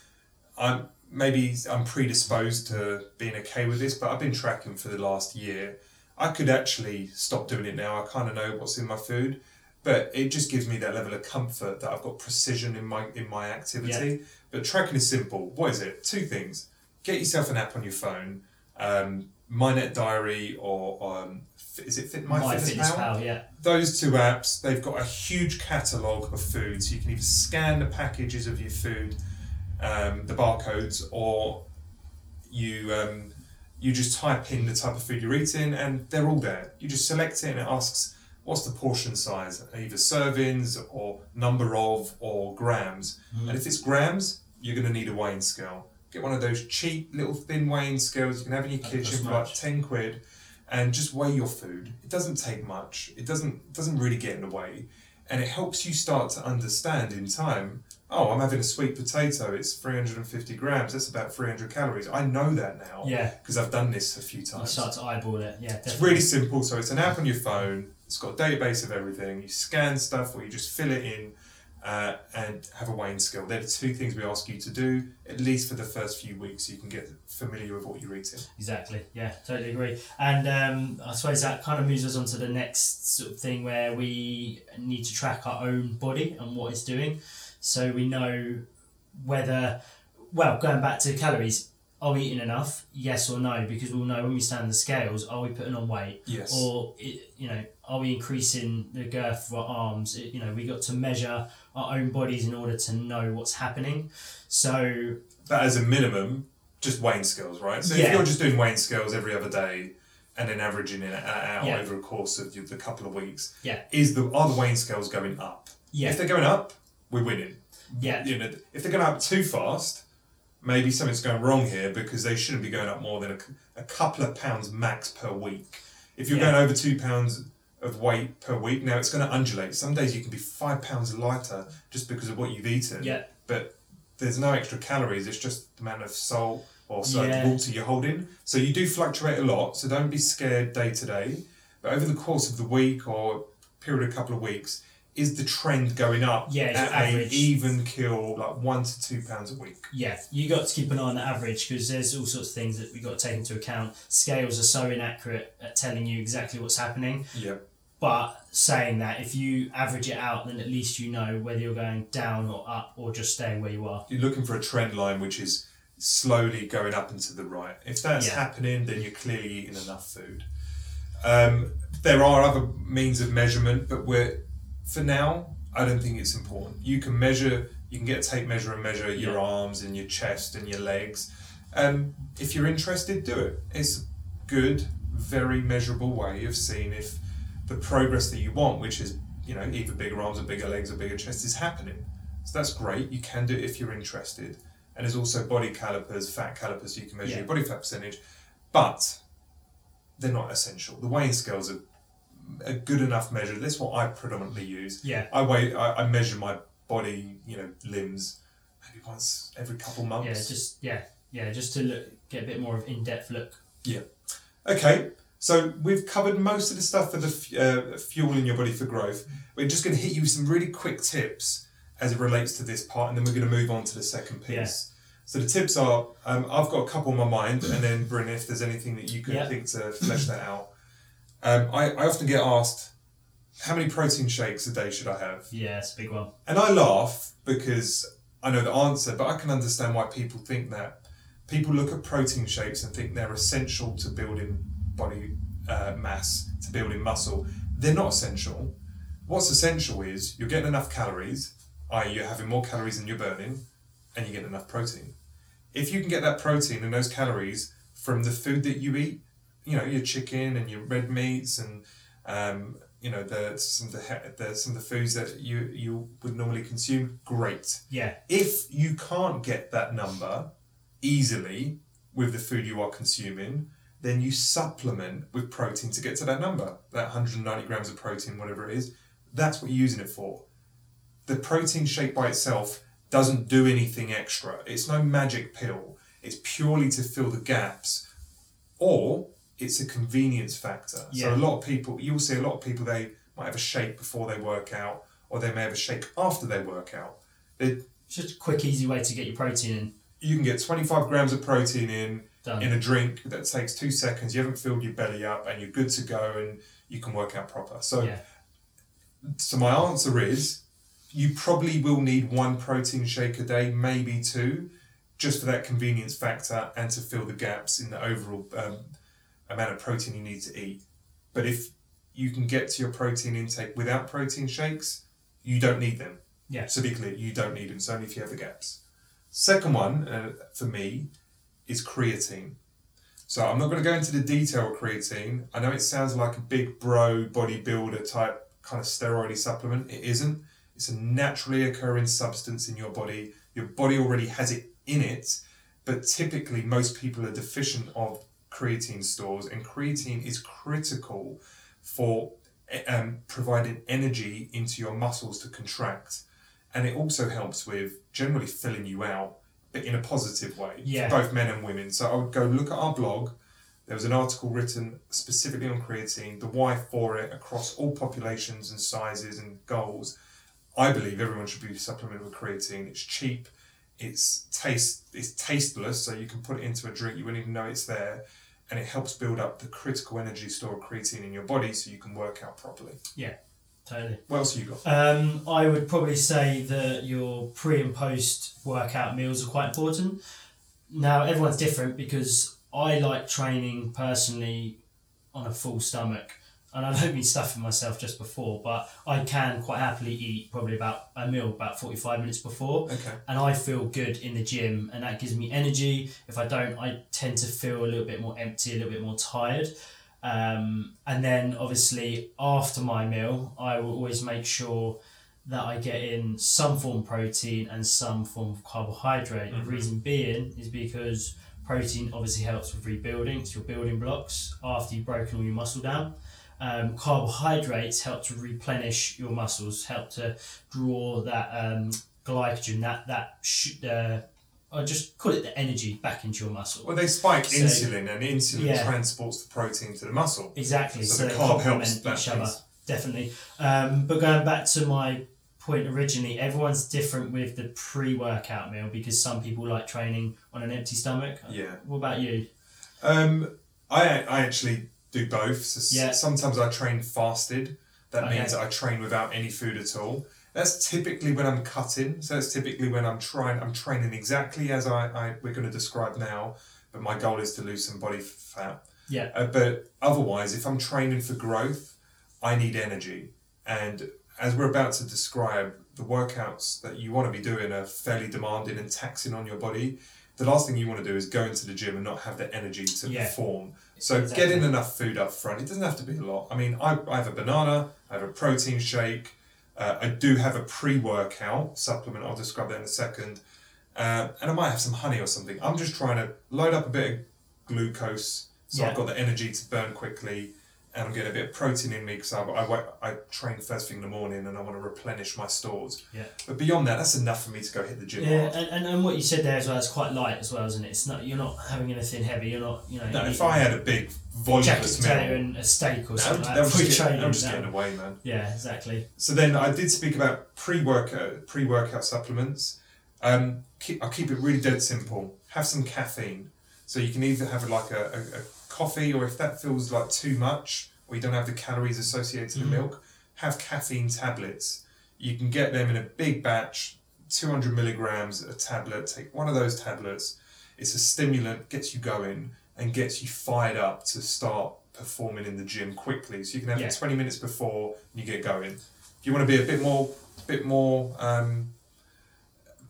I'm maybe I'm predisposed to being okay with this, but I've been tracking for the last year. I could actually stop doing it now. I kind of know what's in my food, but it just gives me that level of comfort that I've got precision in my in my activity. But tracking is simple. What is it? Two things. Get yourself an app on your phone. Um, MyNetDiary or um, is it Fit My, My Fitness? Pal, yeah. Those two apps, they've got a huge catalogue of food, so you can either scan the packages of your food, um, the barcodes, or you um, you just type in the type of food you're eating, and they're all there. You just select it, and it asks what's the portion size, either servings or number of or grams. And if it's grams, you're going to need a weighing scale. Get one of those cheap little thin weighing scales you can have in your That kitchen for like ten quid, and just weigh your food. It doesn't take much. It doesn't doesn't really get in the way, and it helps you start to understand in time. Oh, I'm having a sweet potato. It's 350 grams. That's about 300 calories. I know that now Yeah. because I've done this a few You times. start to eyeball it. Yeah, It's really simple. So it's an app on your phone. It's got a database of everything. You scan stuff, or you just fill it in, uh, and have a weighing scale. They're the two things we ask you to do at least for the first few weeks, so you can get familiar with what you're eating. Exactly. Yeah, totally agree. And um, I suppose that kind of moves us on to the next sort of thing where we need to track our own body and what it's doing, so we know whether, well, going back to calories, are we eating enough? Yes or no? Because we'll know when we stand on the scales, are we putting on weight? Yes. or you know are we increasing the girth of our arms you know we got to measure our own bodies in order to know what's happening so that as a minimum, just weighing scales, right? So if you're just doing weighing scales every other day and then averaging it out Yeah. over a course of the couple of weeks, Yeah. is the are the weighing scales going up? yeah If they're going up, we're winning. yeah You know, if they're going up too fast, maybe something's going wrong here because they shouldn't be going up more than a couple of pounds max per week. If you're Yeah. going over two pounds of weight per week, now it's going to undulate. Some days you can be five pounds lighter just because of what you've eaten. yeah But there's no extra calories. It's just the amount of salt or so Yeah. water you're holding. So you do fluctuate a lot. So don't be scared day to day. But over the course of the week or period of a couple of weeks, is the trend going up Yeah, at a average. even kill like one to two pounds a week? yeah you got to keep an eye on the average because there's all sorts of things that we've got to take into account scales are so inaccurate at telling you exactly what's happening Yeah. but saying that if you average it out then at least you know whether you're going down or up or just staying where you are You're looking for a trend line which is slowly going up and to the right. If that's Yeah. happening, then you're clearly eating enough food. Um, there are other means of measurement, but we're for now. I don't think it's important. You can measure. You can get a tape measure and measure your Yeah. arms and your chest and your legs. Um, if you're interested, do it. It's a good, very measurable way of seeing if the progress that you want, which is you know either bigger arms or bigger legs or bigger chest, is happening. So that's great. You can do it if you're interested. And there's also body calipers, fat calipers, so you can measure Yeah. your body fat percentage. But they're not essential. The weighing scales are a good enough measure. That's what I predominantly use. yeah I weigh, I, I measure my body, you know, limbs maybe once every couple months. yeah just yeah yeah just to look get a bit more of in-depth look Yeah. Okay, so we've covered most of the stuff for the f- uh, fuel in your body for growth. We're just going to hit you with some really quick tips as it relates to this part, and then we're going to move on to the second piece. Yeah. So the tips are um, I've got a couple in my mind, and then Bryn, if there's anything that you could Yeah. think to flesh that out. Um, I, I often get asked, how many protein shakes a day should I have? yeah it's a big one And I laugh because I know the answer, but I can understand why people think that. People look at protein shakes and think they're essential to building body uh, mass, to building muscle. They're not essential. What's essential is you're getting enough calories, i.e., you're having more calories than you're burning, and you get enough protein. If you can get that protein and those calories from the food that you eat, you know, your chicken and your red meats and um, you know the some of the, the some of the foods that you you would normally consume, great. yeah If you can't get that number easily with the food you are consuming, then you supplement with protein to get to that number, that 190 grams of protein, whatever it is. That's what you're using it for. The protein shake by itself doesn't do anything extra. It's no magic pill. It's purely to fill the gaps, or it's a convenience factor. So a lot of people, you'll see a lot of people they might have a shake before they work out, or they may have a shake after they work out. They, it's just a quick easy way to get your protein in you can get 25 grams of protein in done in a drink that takes two seconds. You haven't filled your belly up, and you're good to go, and you can work out proper. So, yeah so my answer is, you probably will need one protein shake a day, maybe two, just for that convenience factor and to fill the gaps in the overall um, amount of protein you need to eat. But if you can get to your protein intake without protein shakes, you don't need them. Yeah. So be clear, you don't need them. It's only if you have the gaps. Second one uh, for me is creatine. So I'm not going to go into the detail of creatine. I know it sounds like a big bro bodybuilder type kind of steroidy supplement. It isn't. It's a naturally occurring substance in your body. Your body already has it in it, but typically most people are deficient of creatine stores, and creatine is critical for um, providing energy into your muscles to contract. And it also helps with generally filling you out, but in a positive way Yeah. for both men and women. So I would go look at our blog. There was an article written specifically on creatine, the why for it across all populations and sizes and goals. I believe everyone should be supplemented with creatine. It's cheap, it's taste, it's tasteless, so you can put it into a drink, you wouldn't even know it's there, and it helps build up the critical energy store of creatine in your body, so you can work out properly. Yeah, totally. What else you got? Um, I would probably say that your pre and post workout meals are quite important. Now, everyone's different because I like training personally on a full stomach. And I don't mean stuffing myself just before, but I can quite happily eat probably about a meal about 45 minutes before. Okay. and I feel good in the gym, and that gives me energy. If I don't, I tend to feel a little bit more empty, a little bit more tired. Um, and then obviously after my meal, I will always make sure that I get in some form of protein and some form of carbohydrate. Mhm. The reason being is because protein obviously helps with rebuilding, it's your building blocks after you've broken all your muscle down. Um, carbohydrates help to replenish your muscles, help to draw that um, glycogen, that that sh- uh, I just call it the energy back into your muscle. Well, they spike So- insulin, and insulin Yeah. transports the protein to the muscle. Exactly. So So, the carb helps that each other. Definitely. Um, but going back to my point originally, everyone's different with the pre-workout meal because some people like training on an empty stomach. Yeah. What about you? Um, I I actually do both. So Yeah. Sometimes I train fasted. That Okay. means I train without any food at all. That's typically when I'm cutting. So that's typically when I'm trying. I'm training exactly as I, I we're going to describe now. But my goal is to lose some body fat. Yeah. Uh, but otherwise, if I'm training for growth, I need energy. And as we're about to describe, the workouts that you want to be doing are fairly demanding and taxing on your body. The last thing you want to do is go into the gym and not have the energy to Yeah. perform. So Exactly. getting enough food up front. It doesn't have to be a lot. I mean, I, I have a banana, I have a protein shake, uh, I do have a pre-workout supplement. I'll describe that in a second, uh, and I might have some honey or something. I'm just trying to load up a bit of glucose, so Yeah. I've got the energy to burn quickly, and I'm getting a bit of protein in me because I, I, I train first thing in the morning and I want to replenish my stores. Yeah. But beyond that, that's enough for me to go hit the gym. Yeah, and, and, and what you said there as well is quite light as well, isn't it? It's not you're not having anything heavy. You're not you know. No, if I had a big voluminous meal, and a steak or something that like that before just, get, train. that was just getting away, man. Yeah, exactly. So then I did speak about pre-workout pre-workout supplements. Um, keep, I'll keep it really dead simple. Have some caffeine. So you can either have like a, a, a coffee, or if that feels like too much, or you don't have the calories associated with Mhm. milk, have caffeine tablets. You can get them in a big batch, two hundred milligrams a tablet. Take one of those tablets. It's a stimulant, gets you going, and gets you fired up to start performing in the gym quickly. So you can have Yeah. it twenty minutes before and you get going. If you want to be a bit more, bit more, um,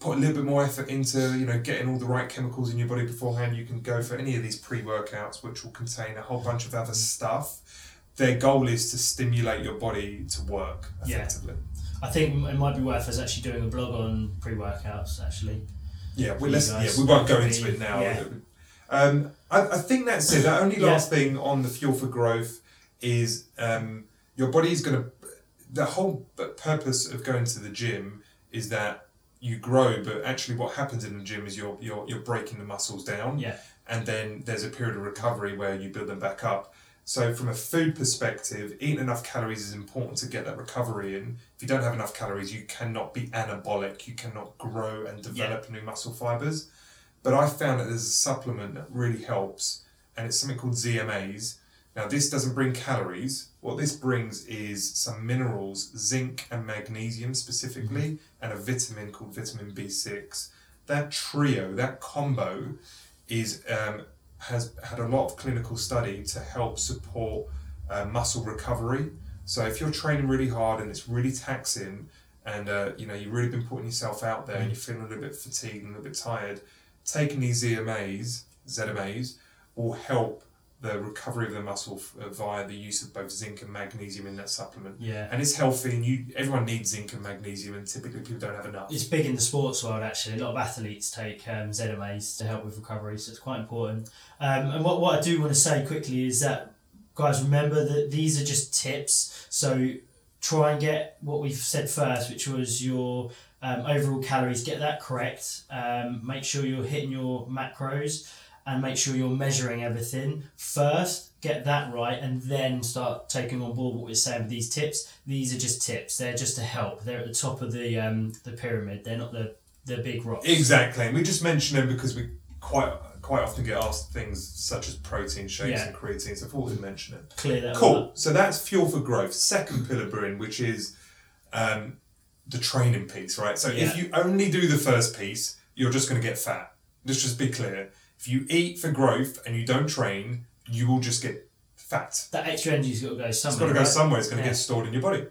put a little bit more effort into, you know, getting all the right chemicals in your body beforehand, you can go for any of these pre-workouts, which will contain a whole bunch of other stuff. Their goal is to stimulate your body to work Yeah. effectively. I think it might be worth us actually doing a blog on pre-workouts. Actually, Yeah, For we let's, yeah, we won't go into it now. yeah. Um, I, I think that's it. The only Yeah. last thing on the fuel for growth is um, your body's going to. The whole purpose of going to the gym is that you grow, but actually, what happens in the gym is you're you're, you're breaking the muscles down, yeah, and then there's a period of recovery where you build them back up. So, from a food perspective, eating enough calories is important to get that recovery in. If you don't have enough calories, you cannot be anabolic. You cannot grow and develop new muscle fibers. But I found that there's a supplement that really helps, and it's something called ZMAs. Now, this doesn't bring calories. What this brings is some minerals, zinc and magnesium specifically, and a vitamin called vitamin B6. That trio, that combo, is um, has had a lot of clinical study to help support uh, muscle recovery. So if you're training really hard and it's really taxing, and uh, you know you've really been putting yourself out there and you're feeling a little bit fatigued and a little bit tired, taking these ZMAs, ZMAs will help the recovery of the muscle uh, via the use of both zinc and magnesium in that supplement. Yeah. And it's healthy, and you everyone needs zinc and magnesium, and typically people don't have enough. It's big in the sports world actually. A lot of athletes take um, ZMAs to help with recovery, so it's quite important. Um, and what, what I do want to say quickly is that, guys, remember that these are just tips. So try and get what we've said first, which was your um, overall calories, get that correct. Um, make sure you're hitting your macros and make sure you're measuring everything first. Get that right, and then start taking on board what we're saying with these tips. These are just tips; they're just to help. They're at the top of the um, the pyramid. They're not the the big rocks. Exactly, and we just mention them because we quite quite often get asked things such as protein shakes Yeah. and creatine. So I thought we'd mention it. Clear that. Cool. So that's fuel for growth. Second pillar, Bryn, which is um, the training piece, right? So if you only do the first piece, you're just going to get fat. Let's just be clear. If you eat for growth and you don't train, you will just get fat. That extra energy's got to go somewhere. It's got to go right? somewhere. It's going to Yeah. get stored in your body.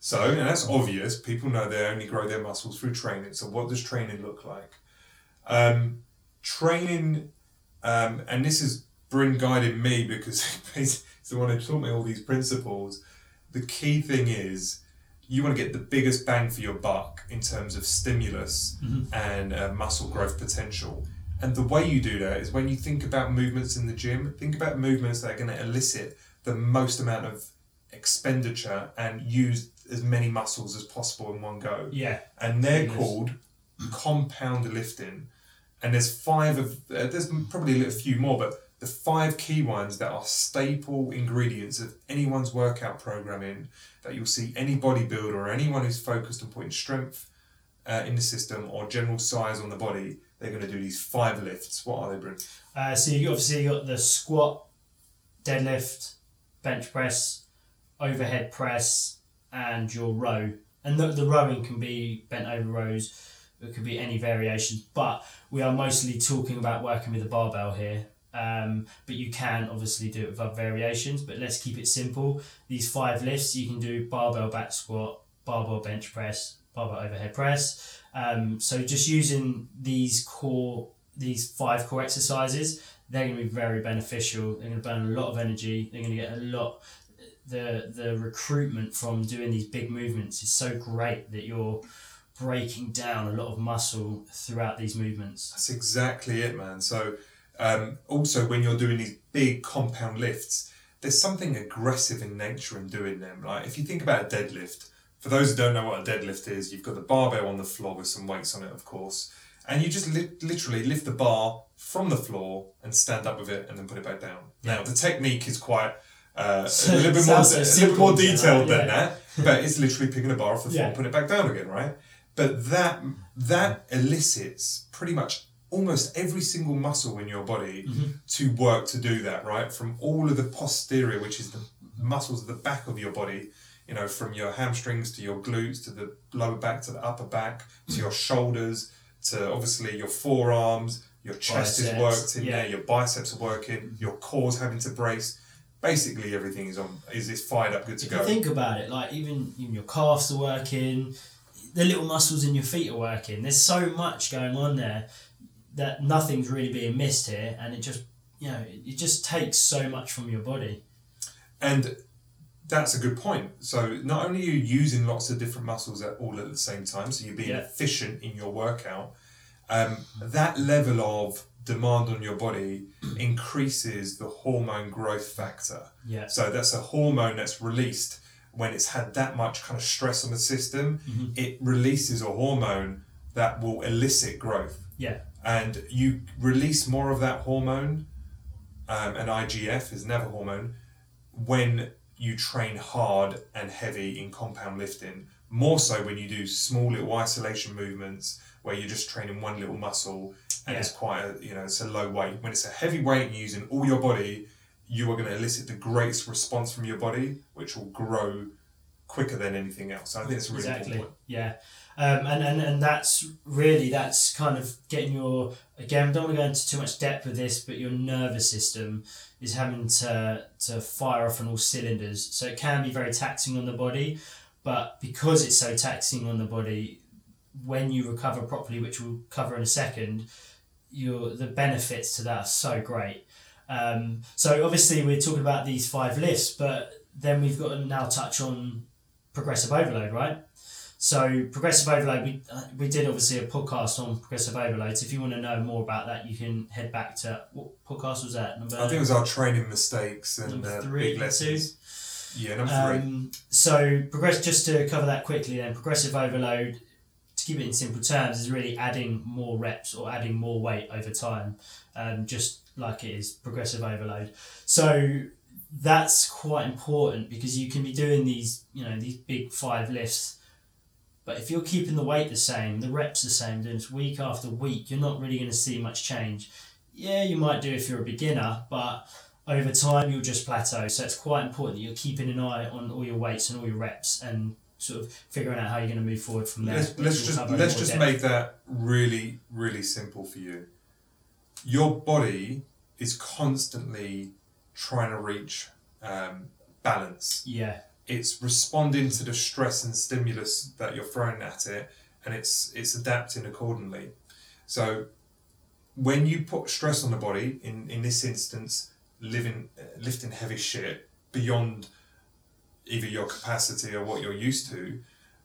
So, and that's obvious. People know they only grow their muscles through training. So, what does training look like? Um, training, um, and this is Bryn guided me because *laughs* he's the one who taught me all these principles. The key thing is you want to get the biggest bang for your buck in terms of stimulus and uh, muscle growth potential. And the way you do that is when you think about movements in the gym, think about movements that are going to elicit the most amount of expenditure and use as many muscles as possible in one go. Yeah. And they're Yes. called compound lifting. And there's five of, uh, there's probably a few more, but the five key ones that are staple ingredients of anyone's workout programming that you'll see any bodybuilder or anyone who's focused on putting strength uh, in the system or general size on the body, they're going to do these five lifts. What are they, Bryn? Uh, so you obviously got the squat, deadlift, bench press, overhead press, and your row. And the, the rowing can be bent over rows. It could be any variations, but we are mostly talking about working with a barbell here. Um, but you can obviously do it with other variations. But let's keep it simple. These five lifts you can do barbell back squat, barbell bench press, barbell overhead press. Um, so just using these core, these five core exercises, they're going to be very beneficial. They're going to burn a lot of energy. They're going to get a lot. The the recruitment from doing these big movements is so great that you're breaking down a lot of muscle throughout these movements. That's exactly it, man. So, um, also when you're doing these big compound lifts, there's something aggressive in nature in doing them. Like if you think about a deadlift, for those who don't know what a deadlift is, you've got the barbell on the floor with some weights on it, of course, and you just li- literally lift the bar from the floor and stand up with it, and then put it back down. Now the technique is quite. Uh, a little bit more, a little bit more detailed yeah. than that, but it's literally picking a bar off the floor Yeah. and putting it back down again, right? But that that elicits pretty much almost every single muscle in your body to work to do that, right? From all of the posterior, which is the muscles at the back of your body, you know, from your hamstrings to your glutes to the lower back to the upper back to your shoulders to obviously your forearms, your chest is Biceps, worked in yeah. there, your biceps are working, mm-hmm. your core's having to brace. Basically, everything is on is is fired up, good to If go. you think about it, like even, even your calves are working, the little muscles in your feet are working. There's so much going on there that nothing's really being missed here, and it just you know it just takes so much from your body. And that's a good point. So not only are you using lots of different muscles at all at the same time, so you're being Yeah. efficient in your workout, um, that level of demand on your body increases the hormone growth factor. Yeah. So that's a hormone that's released when it's had that much kind of stress on the system. Mm-hmm. It releases a hormone that will elicit growth Yeah. and you release more of that hormone, um, and IGF is never hormone, when you train hard and heavy in compound lifting. More so when you do small little isolation movements where you're just training one little muscle and it's quite a you know it's a low weight. When it's a heavy weight and you're using all your body, you are going to elicit the greatest response from your body, which will grow quicker than anything else. I think it's a really exactly. important point. Yeah. Um, and, and, and that's really that's kind of getting your again don't want to go into too much depth with this but your nervous system is having to to fire off on all cylinders. So it can be very taxing on the body but because it's so taxing on the body when you recover properly which we'll cover in a second your the benefits to that are so great. Um, so obviously we're talking about these five lifts but then we've got to now touch on progressive overload right so progressive overload, we, uh, we did obviously a podcast on progressive overload. So if you want to know more about that, you can head back to what podcast was that? Number I think it was our training mistakes and uh, three, big lessons. Two? Yeah, number um, three. So progress just to cover that quickly. Then progressive overload, to keep it in simple terms, is really adding more reps or adding more weight over time, um, just like it is progressive overload. So that's quite important because you can be doing these, you know, these big five lifts but if you're keeping the weight the same, the reps the same, doing this week after week, you're not really going to see much change. Yeah, you might do if you're a beginner, but over time you'll just plateau. So it's quite important that you're keeping an eye on all your weights and all your reps and sort of figuring out how you're going to move forward from there. Let's, let's just let's just depth. make that really really simple for you. Your body is constantly trying to reach um, balance. Yeah it's responding to the stress and stimulus that you're throwing at it and it's it's adapting accordingly. So when you put stress on the body in in this instance living uh, lifting heavy shit beyond either your capacity or what you're used to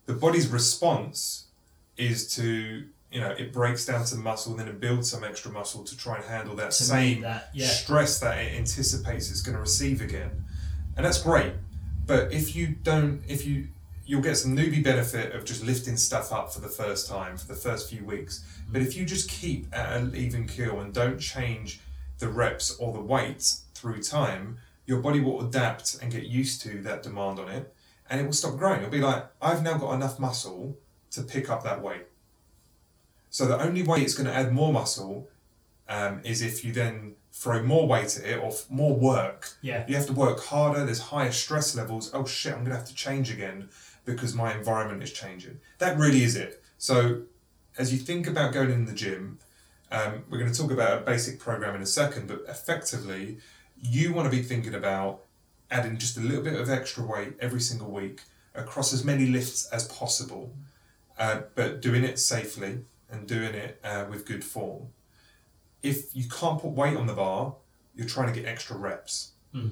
the body's response is to you know it breaks down some muscle then it builds some extra muscle to try and handle that to same that, yeah. stress that it anticipates it's going to receive again. And that's great but if you don't, if you you'll get some newbie benefit of just lifting stuff up for the first time for the first few weeks. But if you just keep at an even keel and don't change the reps or the weights through time, your body will adapt and get used to that demand on it and it will stop growing. It'll be like, I've now got enough muscle to pick up that weight. So the only way it's going to add more muscle um, is if you then throw more weight at it or more work. Yeah. You have to work harder. There's higher stress levels. Oh shit, I'm gonna have to change again because my environment is changing. That really is it. So, as you think about going in the gym, um, we're going to talk about a basic program in a second, but effectively, you want to be thinking about adding just a little bit of extra weight every single week across as many lifts as possible, uh, but doing it safely and doing it uh, with good form if you can't put weight on the bar, you're trying to get extra reps. Mm.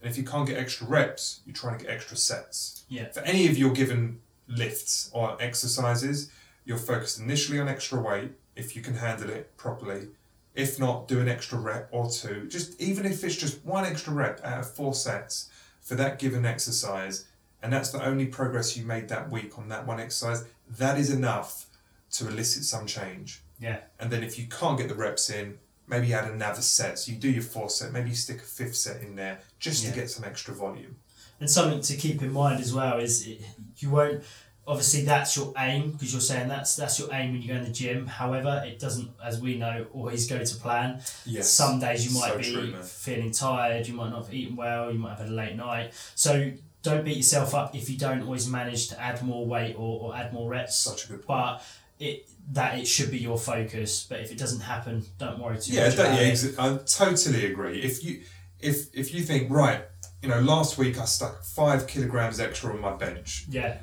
And if you can't get extra reps, you're trying to get extra sets. Yeah. For any of your given lifts or exercises, you're focused initially on extra weight if you can handle it properly. If not, do an extra rep or two. Just even if it's just one extra rep out of four sets for that given exercise, and that's the only progress you made that week on that one exercise, that is enough to elicit some change. Yeah. And then if you can't get the reps in, maybe add another set. So you do your four set, maybe you stick a fifth set in there just yeah. to get some extra volume. And something to keep in mind as well is it, you won't. Obviously, that's your aim because you're saying that's that's your aim when you go in the gym. However, it doesn't, as we know, always go to plan. Yes. Some days you might so be true, feeling tired. You might not have eaten well. You might have had a late night. So don't beat yourself up if you don't always manage to add more weight or, or add more reps. Such a good point. But it that it should be your focus. But if it doesn't happen, don't worry too yeah, much. Yeah, yeah, I totally agree. If you if if you think right, you know, last week I stuck five kilograms extra on my bench. Yeah.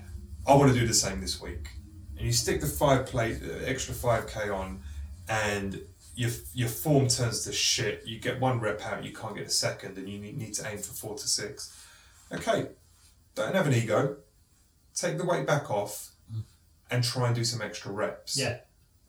I want to do the same this week, and you stick the five plate uh, extra five k on, and your your form turns to shit. You get one rep out, you can't get a second, and you need, need to aim for four to six. Okay, don't have an ego. Take the weight back off and try and do some extra reps. Yeah.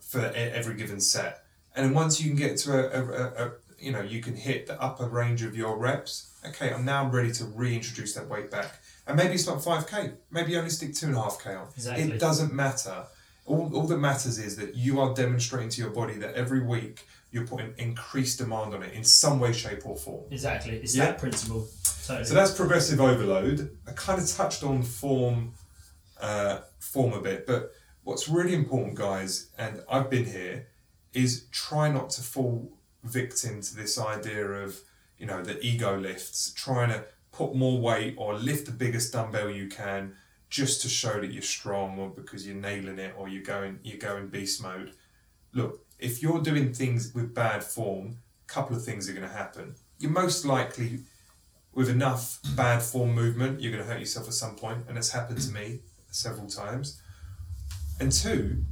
For every given set, and then once you can get to a, a, a, you know you can hit the upper range of your reps. Okay, I'm now ready to reintroduce that weight back, and maybe it's not five k. Maybe you only stick two and a half k on. Exactly. It doesn't matter. All, all that matters is that you are demonstrating to your body that every week you're putting increased demand on it in some way, shape, or form. Exactly. It's yeah? that principle. Totally. So that's progressive overload. I kind of touched on form, uh, form a bit, but what's really important, guys, and I've been here, is try not to fall victim to this idea of, you know, the ego lifts, trying to put more weight or lift the biggest dumbbell you can just to show that you're strong or because you're nailing it or you're going you're going beast mode. Look, if you're doing things with bad form, a couple of things are going to happen. You're most likely with enough bad form movement, you're going to hurt yourself at some point, and it's happened to me several times. And two,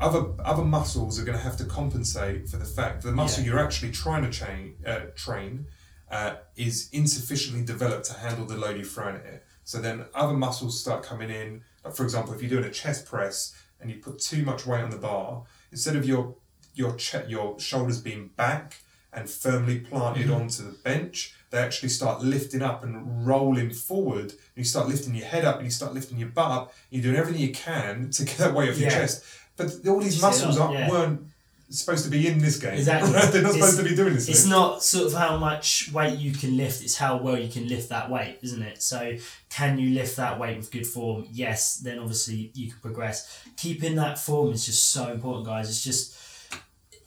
other other muscles are going to have to compensate for the fact that the muscle Yeah. you're actually trying to chain, uh, train uh, is insufficiently developed to handle the load you're throwing at it. So then other muscles start coming in. Like for example, if you're doing a chest press and you put too much weight on the bar, instead of your your che- your shoulders being back and firmly planted onto the bench, they actually start lifting up and rolling forward. And you start lifting your head up and you start lifting your butt up. You're doing everything you can *laughs* to get that weight off your chest. But all these muscles up, aren't, yeah. weren't supposed to be in this game. Exactly. *laughs* They're not supposed It's- to be doing this. It's not sort of how much weight you can lift, it's how well you can lift that weight, isn't it? So, can you lift that weight with good form? Yes, then obviously you can progress. Keeping that form is just so important, guys. It's just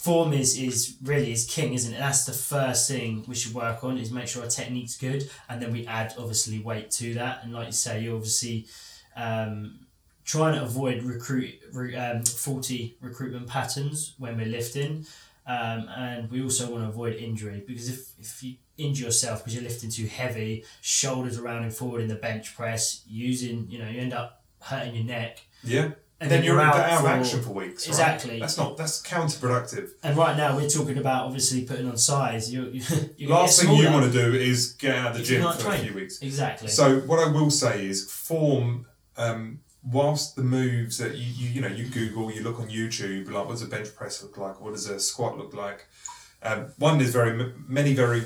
form is is really is king, isn't it? That's the first thing we should work on is make sure our technique's good, and then we add obviously weight to that. And like you say, you obviously um, trying to avoid recruit re, um, faulty recruitment patterns when we're lifting. Um, and we also want to avoid injury because if, if you injure yourself because you're lifting too heavy, shoulders are rounding forward in the bench press, using you know you end up hurting your neck, Yeah. And then you're out, of for- action for weeks. right? Exactly. That's not. That's counterproductive. And right now we're talking about obviously putting on size. You *laughs* you you're Last thing you want to do is get out of the gym for a few weeks. exactly. So what I will say is form. Um, whilst the moves that you, you you know you Google, you look on YouTube, like what does a bench press look like? What does a squat look like? Um, one, is very many very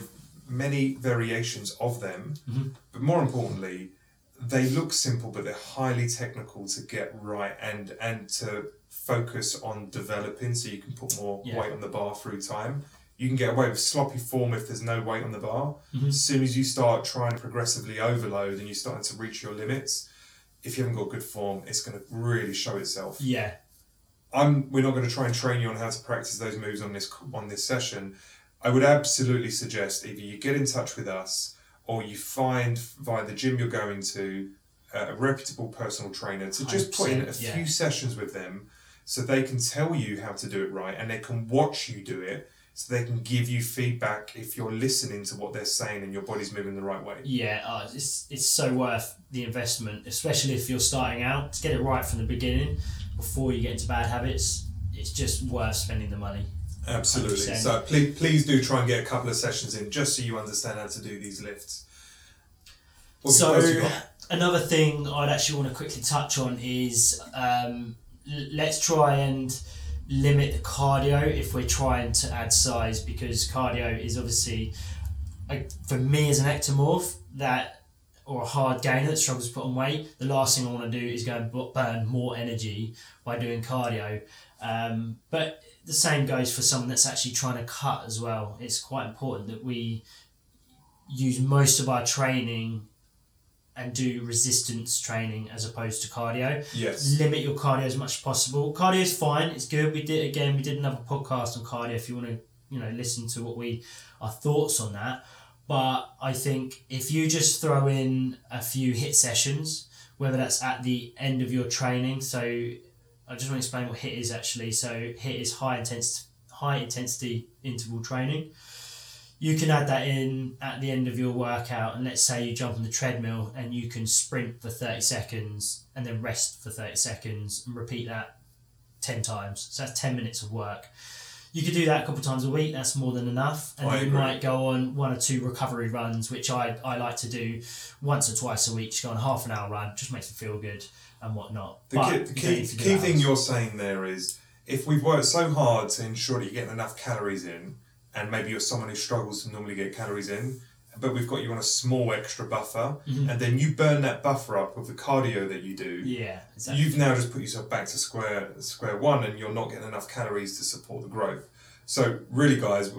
many variations of them, Mhm. but more importantly, they look simple, but they're highly technical to get right and and to focus on developing, so you can put more Yeah. weight on the bar through time. You can get away with sloppy form if there's no weight on the bar. Mhm. As soon as you start trying to progressively overload and you're starting to reach your limits, if you haven't got good form, it's going to really show itself. yeah, I'm. We're not going to try and train you on how to practice those moves on this on this session. I would absolutely suggest either you get in touch with us or you find via the gym you're going to uh, a reputable personal trainer to just put in a yeah. few sessions with them so they can tell you how to do it right and they can watch you do it so they can give you feedback if you're listening to what they're saying and your body's moving the right way. yeah. Uh, it's it's so worth the investment, especially if you're starting out to get it right from the beginning before you get into bad habits. It's just worth spending the money. Absolutely. 100%. So please, please do try and get a couple of sessions in just so you understand how to do these lifts. What So you another thing I'd actually want to quickly touch on is um, l- let's try and limit the cardio if we're trying to add size because cardio is obviously like for me as an ectomorph that or a hard gainer that struggles to put on weight the last thing I want to do is go and burn more energy by doing cardio um, but the same goes for someone that's actually trying to cut as well it's quite important that we use most of our training and do resistance training as opposed to cardio. Yes. Limit your cardio as much as possible. Cardio is fine; it's good. We did again. We did another podcast on cardio. If you want to, you know, listen to what we our thoughts on that. But I think if you just throw in a few HIIT sessions, whether that's at the end of your training, so I just want to explain what HIIT is actually. So HIIT is high intensity high intensity interval training. You can add that in at the end of your workout and let's say you jump on the treadmill and you can sprint for 30 seconds and then rest for 30 seconds and repeat that 10 times. So that's 10 minutes of work. You could do that a couple of times a week. That's more than enough. And I then you might go on one or two recovery runs which I, I like to do once or twice a week. Just go on a half an hour run. Just makes me feel good and whatnot The But key, the key, do key thing you're saying there is if we've worked so hard to ensure that you're getting enough calories in, and maybe you're someone who struggles to normally get calories in, but we've got you on a small extra buffer, Mhm. and then you burn that buffer up with the cardio that you do. yeah exactly You've now just put yourself back to square square one, and you're not getting enough calories to support the growth. So really, guys,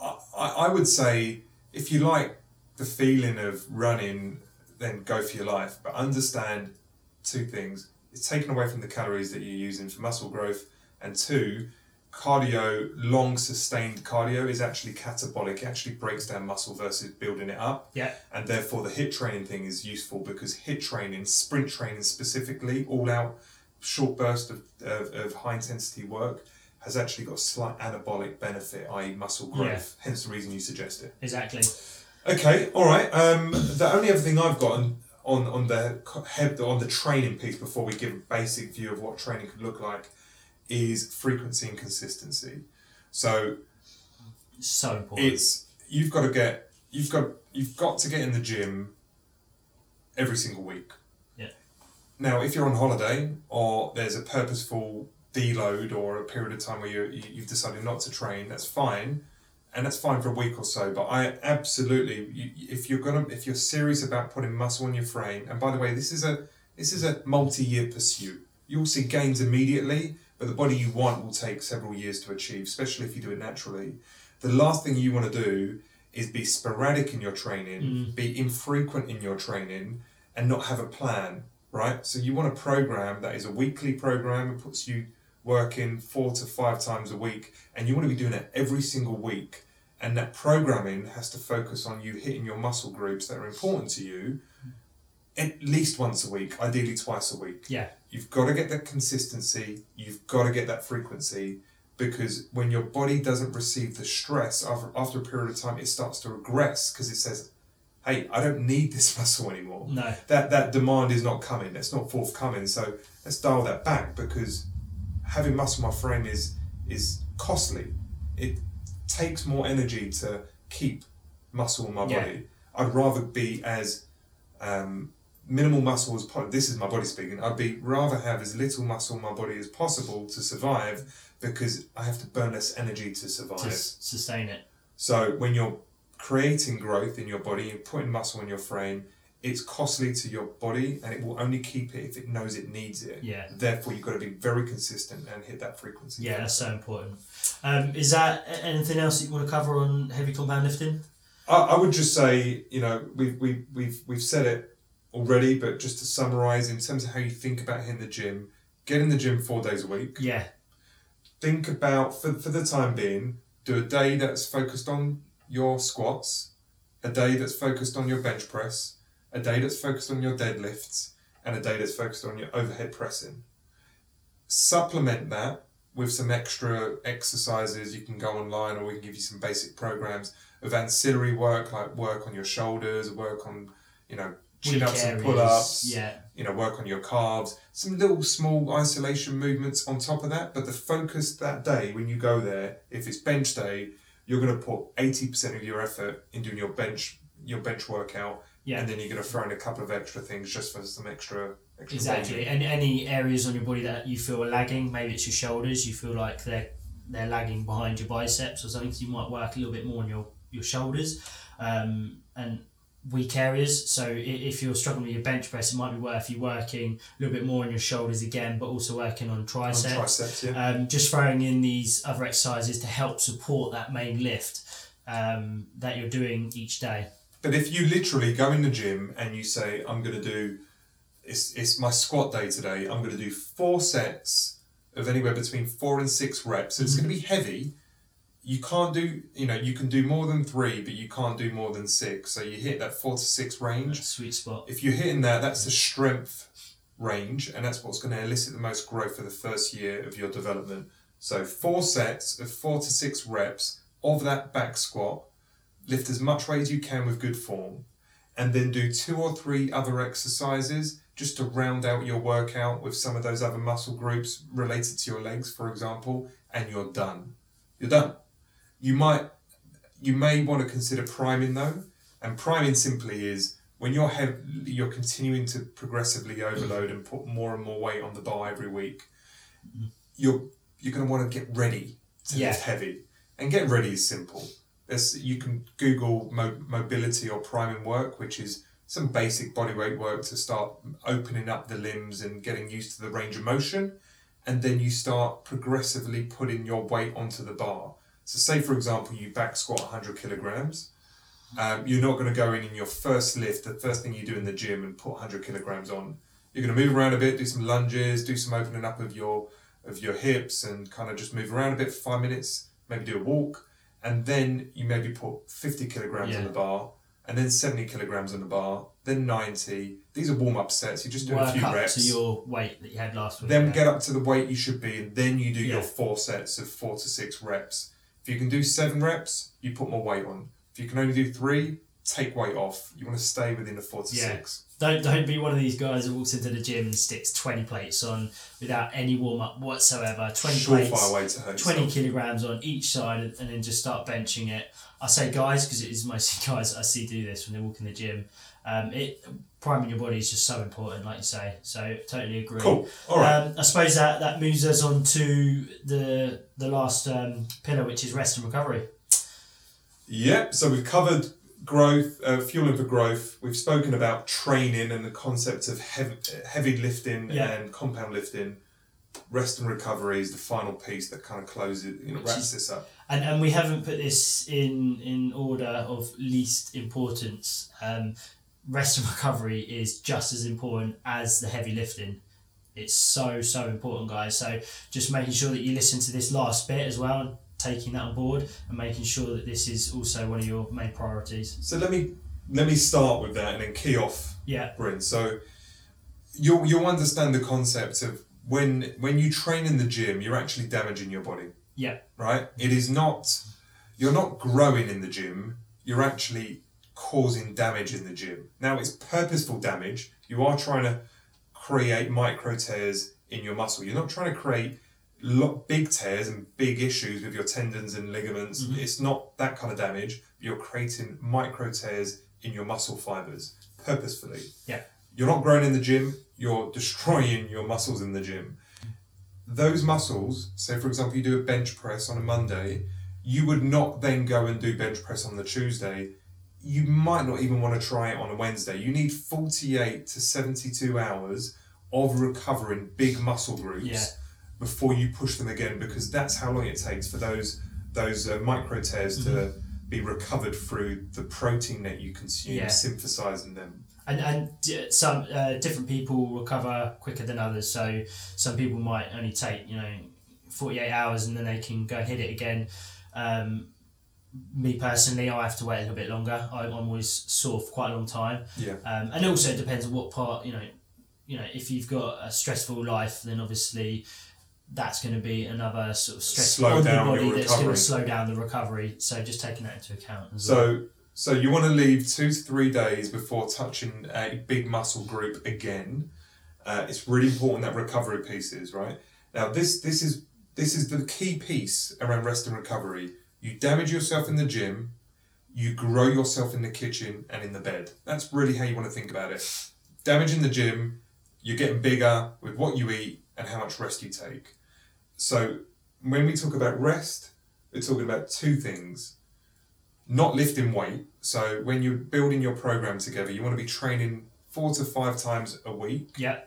I, I, I would say if you like the feeling of running, then go for your life. But understand two things: it's taken away from the calories that you're using for muscle growth, and two, cardio, long sustained cardio, is actually catabolic. It actually breaks down muscle versus building it up. Yeah. And therefore, the HIIT training thing is useful because HIIT training, sprint training specifically, all out short burst of, of, of high intensity work, has actually got slight anabolic benefit, i.e., muscle growth. Hence the reason you suggest it. Exactly. Okay, all right. Um, the only other thing I've got on on, on the head on the training piece before we give a basic view of what training could look like is frequency and consistency. So So important. it's you've got to get you've got you've got to get in the gym every single week. Yeah. Now, if you're on holiday or there's a purposeful deload or a period of time where you you- you've decided not to train, that's fine, and that's fine for a week or so. But I absolutely, you, if you're gonna if you're serious about putting muscle on your frame, and by the way, this is a this is a multi-year pursuit. You'll see gains immediately, but the body you want will take several years to achieve, especially if you do it naturally. The last thing you want to do is be sporadic in your training, mm-hmm. be infrequent in your training, and not have a plan, right? So you want a program that is a weekly program, it puts you working four to five times a week, and you want to be doing it every single week. And that programming has to focus on you hitting your muscle groups that are important to you at least once a week, ideally twice a week. yeah. You've got to get that consistency, you've got to get that frequency because when your body doesn't receive the stress after, after a period of time, it starts to regress because it says, hey, I don't need this *laughs* muscle anymore. No. That, that demand is not coming, that's not forthcoming. So let's dial that back because having muscle in my frame is, is costly. It takes more energy to keep muscle in my Yeah. body. I'd rather be as um, minimal muscle as possible. This is my body speaking. I'd be rather have as little muscle in my body as possible to survive because I have to burn less energy to survive. To s- sustain it. So when you're creating growth in your body, you're putting muscle in your frame. It's costly to your body, and it will only keep it if it knows it needs it. Yeah. Therefore, you've got to be very consistent and hit that frequency. Yeah, that's so important. Um, is that anything else that you want to cover on heavy compound lifting? I, I would just say, you know, we've, we've, we've, we've said it already, but just to summarize in terms of how you think about hitting the gym, get in the gym four days a week. Yeah. Think about, for, for the time being, do a day that's focused on your squats, a day that's focused on your bench press, a day that's focused on your deadlifts, and a day that's focused on your overhead pressing. Supplement that with some extra exercises. You can go online or we can give you some basic programs of ancillary work, like work on your shoulders, work on, you know, chin ups and pull ups Yeah. you know, work on your calves, some little small isolation movements on top of that. But the focus that day when you go there, if it's bench day, you're going to put eighty percent of your effort in doing your bench your bench workout, Yeah. and then you're going to throw in a couple of extra things just for some extra extra Exactly. volume. And any areas on your body that you feel are lagging, maybe it's your shoulders, you feel like they're they're lagging behind your biceps or something, so you might work a little bit more on your, your shoulders um, and weak areas. So if you're struggling with your bench press, it might be worth you working a little bit more on your shoulders again, but also working on On triceps. triceps, yeah. Um, just throwing in these other exercises to help support that main lift um, that you're doing each day. But if you literally go in the gym and you say, I'm going to do, it's, it's my squat day today, I'm going to do four sets of anywhere between four and six reps. So it's going to be mm-hmm. heavy. You can't do, you know, you can do more than three, but you can't do more than six. So you hit that four to six range. Sweet spot. If you're hitting that, that's the strength range, and that's what's going to elicit the most growth for the first year of your development. So four sets of four to six reps of that back squat. Lift as much weight as you can with good form, and then do two or three other exercises just to round out your workout with some of those other muscle groups related to your legs, for example, and you're done. You're done. You might, you may want to consider priming though, and priming simply is when you're hev- you're continuing to progressively overload and put more and more weight on the bar every week. You're you're going to want to get ready to Yeah. lift heavy, and get ready is simple. There's, you can Google mo- mobility or priming work, which is some basic bodyweight work to start opening up the limbs and getting used to the range of motion, and then you start progressively putting your weight onto the bar. So, say for example, you back squat 100 kilograms. Um, you're not going to go in in your first lift, the first thing you do in the gym, and put 100 kilograms on. You're going to move around a bit, do some lunges, do some opening up of your of your hips and kind of just move around a bit for five minutes, maybe do a walk, and then you maybe put 50 kilograms on the bar, and then 70 kilograms on the bar, then 90. These are warm up sets. You just do a Work few up reps. to your weight that you had last week. then yeah. get up to the weight you should be, and then you do your four sets of four to six reps. If you can do seven reps, you put more weight on. If you can only do three, take weight off. You want to stay within the four to Yeah. six. Don't don't be one of these guys who walks into the gym and sticks twenty plates on without any warm up whatsoever. Twenty plates, hurt 20 yourself. kilograms on each side and, and then just start benching it. I say guys because it is mostly *laughs* guys I see do this when they walk in the gym. Um, it priming your body is just so important, like you say. So totally agree. Cool. All right. Um, I suppose that, that moves us on to the the last um, pillar, which is rest and recovery. Yep. So we've covered growth, uh, fueling for growth. We've spoken about training and the concept of heavy, heavy lifting Yeah. and compound lifting. Rest and recovery is the final piece that kind of closes, you know, wraps is- this up. And, and we haven't put this in in order of least importance. Um, rest and *laughs* recovery is just as important as the heavy lifting. It's so so important, guys. So just making sure that you listen to this last bit as well, taking that on board, and making sure that this is also one of your main priorities. So let me let me start with that and then key off Yeah, Bryn. So you'll you'll understand the concept of when when you train in the gym, you're actually damaging your body. yeah, right? It is not, you're not growing in the gym, you're actually causing damage in the gym. Now, it's purposeful damage. You are trying to create micro tears in your muscle. You're not trying to create lo- big tears and big issues with your tendons and ligaments. Mm-hmm. It's not that kind of damage. You're creating micro tears in your muscle fibers purposefully. Yeah. You're not growing in the gym, you're destroying your muscles in the gym those muscles, say for example, you do a bench press on a Monday, you would not then go and do bench press on the Tuesday. You might not even want to try it on a Wednesday. You need 48 to 72 hours of recovering big muscle groups Yeah. Before you push them again because that's how long it takes for those those uh, micro tears to be recovered through the protein that you consume, Yeah. synthesizing them. and and d- some uh, different people recover quicker than others. So some people might only take you know forty eight hours and then they can go and hit it again. Um, me personally, I have to wait a little bit longer. I, I'm always sore for quite a long time, Yeah. um, and also it depends on what part you know. You know, if you've got a stressful life, then obviously that's going to be another sort of stress Slow on down the body your that's going to slow down the recovery. So just taking that into account as well. So, so you want to leave two to three days before touching a big muscle group again. Uh, it's really important that recovery piece is right. Now, this this is this is the key piece around rest and recovery. You damage yourself in the gym, you grow yourself in the kitchen and in the bed. That's really how you want to think about it. Damage in the gym, you're getting bigger with what you eat and how much rest you take. So, when we talk about rest, we're talking about two things not lifting weight. So when you're building your program together, you want to be training four to five times a week yeah,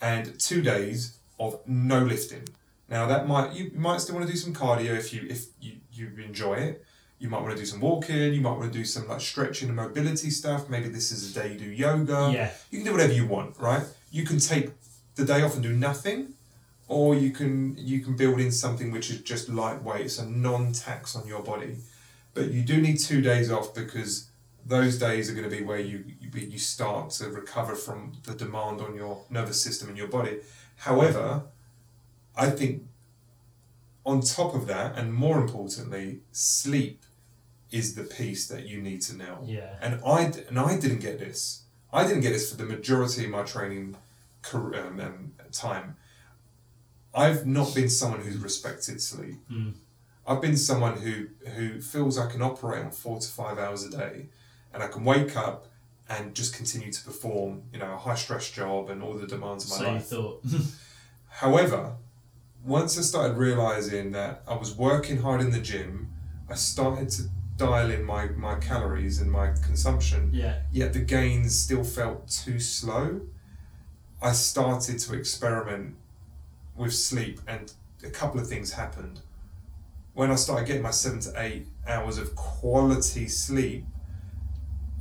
and two days of no lifting. Now that might you might still want to do some cardio if you if you, you enjoy it. You might want to do some walking. You might want to do some like stretching and mobility stuff. Maybe this is a day you do yoga. yeah, You can do whatever you want, right? You can take the day off and do nothing, or you can you can build in something which is just lightweight, it's a non-tax on your body. But you do need two days off because those days are going to be where you you, start to recover from the demand on your nervous system and your body. However, I think on top of that, and more importantly, sleep is the piece that you need to nail. yeah. And I and I didn't get this. I didn't get this for the majority of my training career, um, um, time. I've not been someone who's respected sleep. Mm. I've been someone who who feels I can operate on four to five hours a day, and I can wake up and just continue to perform, you know, a high stress job and all the demands of my So you life. thought, *laughs* However, once I started realizing that I was working hard in the gym, I started to dial in my, my calories and my consumption, yeah, yet the gains still felt too slow. I started to experiment with sleep, and a couple of things happened. When I started getting my seven to eight hours of quality sleep,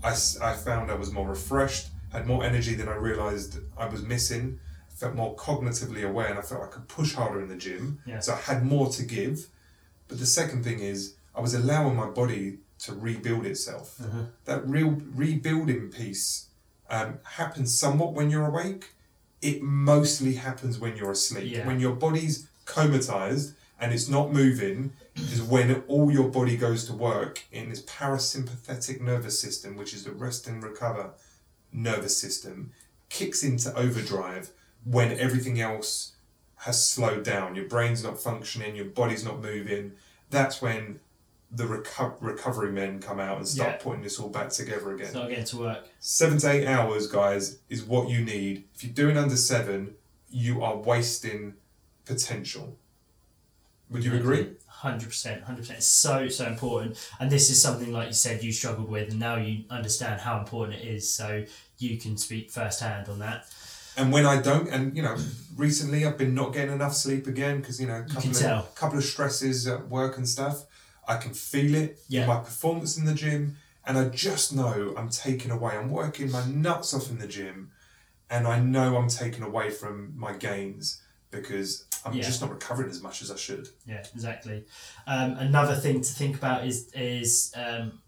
I, I found I was more refreshed, had more energy than I realized I was missing, felt more cognitively aware, and I felt I could push harder in the gym. Yeah. So I had more to give. But the second thing is, I was allowing my body to rebuild itself. Uh-huh. That real rebuilding piece um, happens somewhat when you're awake. It mostly happens when you're asleep. Yeah. When your body's comatized and it's not moving, is when all your body goes to work in this parasympathetic nervous system, which is the rest and recover nervous system, kicks into overdrive when everything else has slowed down. Your brain's not functioning, your body's not moving. That's when the reco- recovery men come out and start Yeah. putting this all back together again. Start getting to work. Seven to eight hours, guys, is what you need. If you're doing under seven, you are wasting potential. Would you agree? Hundred percent, hundred percent. It's so so important, and this is something like you said you struggled with, and now you understand how important it is. So you can speak firsthand on that. And when I don't, and you know, recently I've been not getting enough sleep again because you know, a couple of tell. couple of stresses at work and stuff. I can feel it Yeah. in my performance in the gym, and I just know I'm taken away. I'm working my nuts off in the gym, and I know I'm taken away from my gains because I'm Yeah. just not recovering as much as I should. Yeah, exactly. Um, another thing to think about is is um,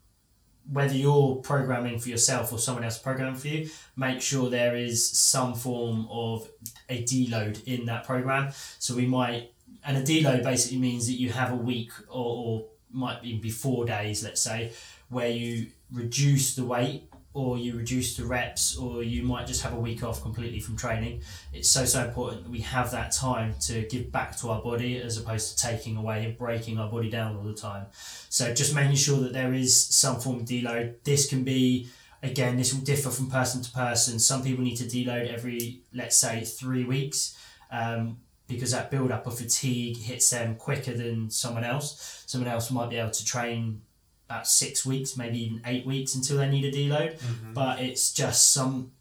whether you're programming for yourself or someone else programming for you. Make sure there is some form of a deload in that program. So we might, and a deload basically means that you have a week or, or might even be four days, let's say, where you reduce the weight or you reduce the reps or you might just have a week off completely from training. It's so so important that we have that time to give back to our body as opposed to taking away and breaking our body down all the time. So just making sure that there is some form of deload. This can be again this will differ from person to person. Some people need to deload every let's say three weeks. Um, because that build up of fatigue hits them quicker than someone else. Someone else might be able to train about six weeks maybe even eight weeks until they need a deload. Mm-hmm. But it's just some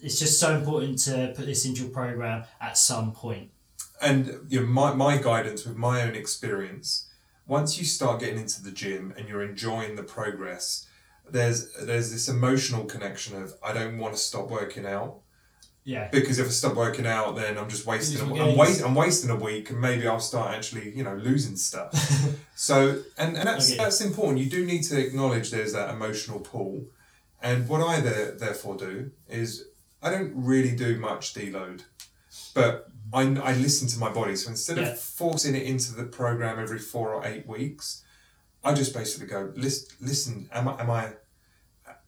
it's just so important to put this into your program at some point. point And you know, my, my guidance with my own experience, once you start getting into the gym and you're enjoying the progress, there's there's this emotional connection of I don't want to stop working out yeah because if I stop working out, then I'm just wasting. Losing A, I'm. I'm wasting a week, and maybe I'll start actually, you know, losing stuff. *laughs* so, and, and that's you. that's important. You do need to acknowledge there's that emotional pull, and what I there, therefore do is I don't really do much deload, but I, I listen to my body. So instead Yeah. of forcing it into the program every four or eight weeks, I just basically go listen. Listen, am I am I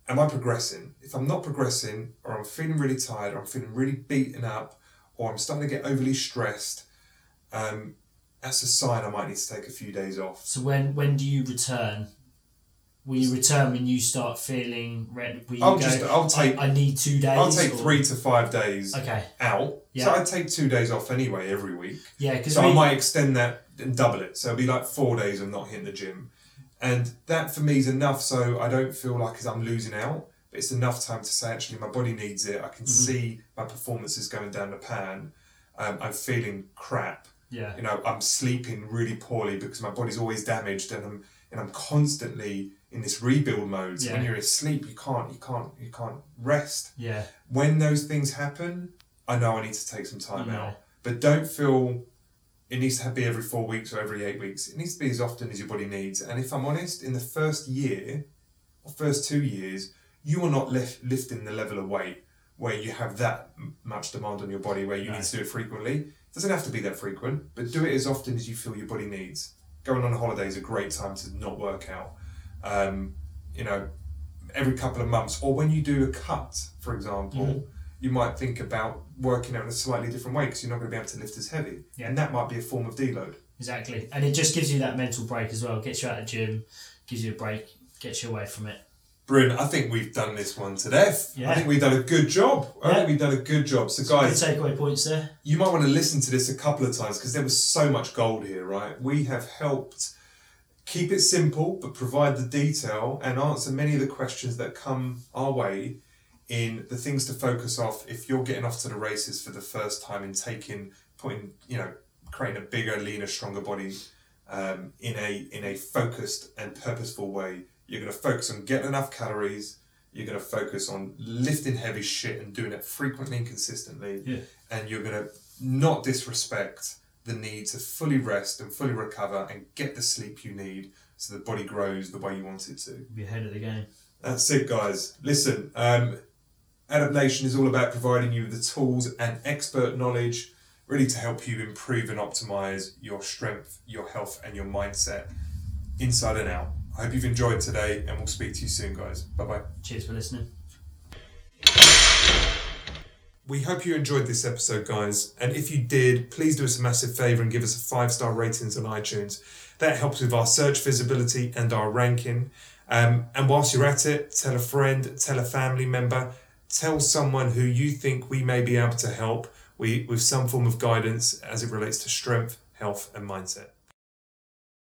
am I progressing? If I'm not progressing, or I'm feeling really tired, or I'm feeling really beaten up, or I'm starting to get overly stressed, um, that's a sign I might need to take a few days off. so when when do you return will you return when you start feeling ready will you I'll go just I'll take I, I need two days I'll take or- three to five days okay out. Yeah. So I take two days off anyway every week. yeah because So we, I might extend that and double it. So it'll be like four days of not hitting the gym. And that for me is enough so I don't feel like as I'm losing out. But it's enough time to say actually my body needs it. I can see my performance is going down the pan. Um, I'm feeling crap. yeah You know, I'm sleeping really poorly because my body's always damaged and I'm and I'm constantly in this rebuild mode. So when you're asleep you can't you can't you can't rest yeah when those things happen, I know I need to take some time out. But don't feel it needs to be every four weeks or every eight weeks. It needs to be as often as your body needs. And if I'm honest, in the first year or first two years, you are not lif- lifting the level of weight where you have that much demand on your body where you No. need to do it frequently. It doesn't have to be that frequent, but do it as often as you feel your body needs. Going on a holiday is a great time to not work out. Um, you know, every couple of months, or when you do a cut, for example, Mhm. you might think about working out in a slightly different way because you're not going to be able to lift as heavy, Yeah. and that might be a form of deload. exactly and it just gives you that mental break as well gets you out of gym gives you a break gets you away from it Bryn, I think we've done this one to death. Yeah. I think we've done a good job. I Yeah. think we've done a good job. So, good guys, takeaway points there you might want to listen to this a couple of times because there was so much gold here, right? We have helped keep it simple but provide the detail and answer many of the questions that come our way in the things to focus off if you're getting off to the races for the first time and taking putting you know creating a bigger leaner stronger body um, in a in a focused and purposeful way you're going to focus on getting enough calories You're going to focus on lifting heavy shit and doing it frequently and consistently. Yeah. And you're going to not disrespect the need to fully rest and fully recover and get the sleep you need so the body grows the way you want it to. Be ahead of the game. That's it, guys. Listen, um, Adaptation is all about providing you with the tools and expert knowledge really to help you improve and optimize your strength, your health, and your mindset inside and out. I hope you've enjoyed today, and we'll speak to you soon, guys. Bye bye. Cheers for listening. We hope you enjoyed this episode, guys. And if you did, please do us a massive favor and give us a five star ratings on iTunes. That helps with our search visibility and our ranking. Um, and whilst you're at it, tell a friend, tell a family member, tell someone who you think we may be able to help we, with some form of guidance as it relates to strength, health, and mindset.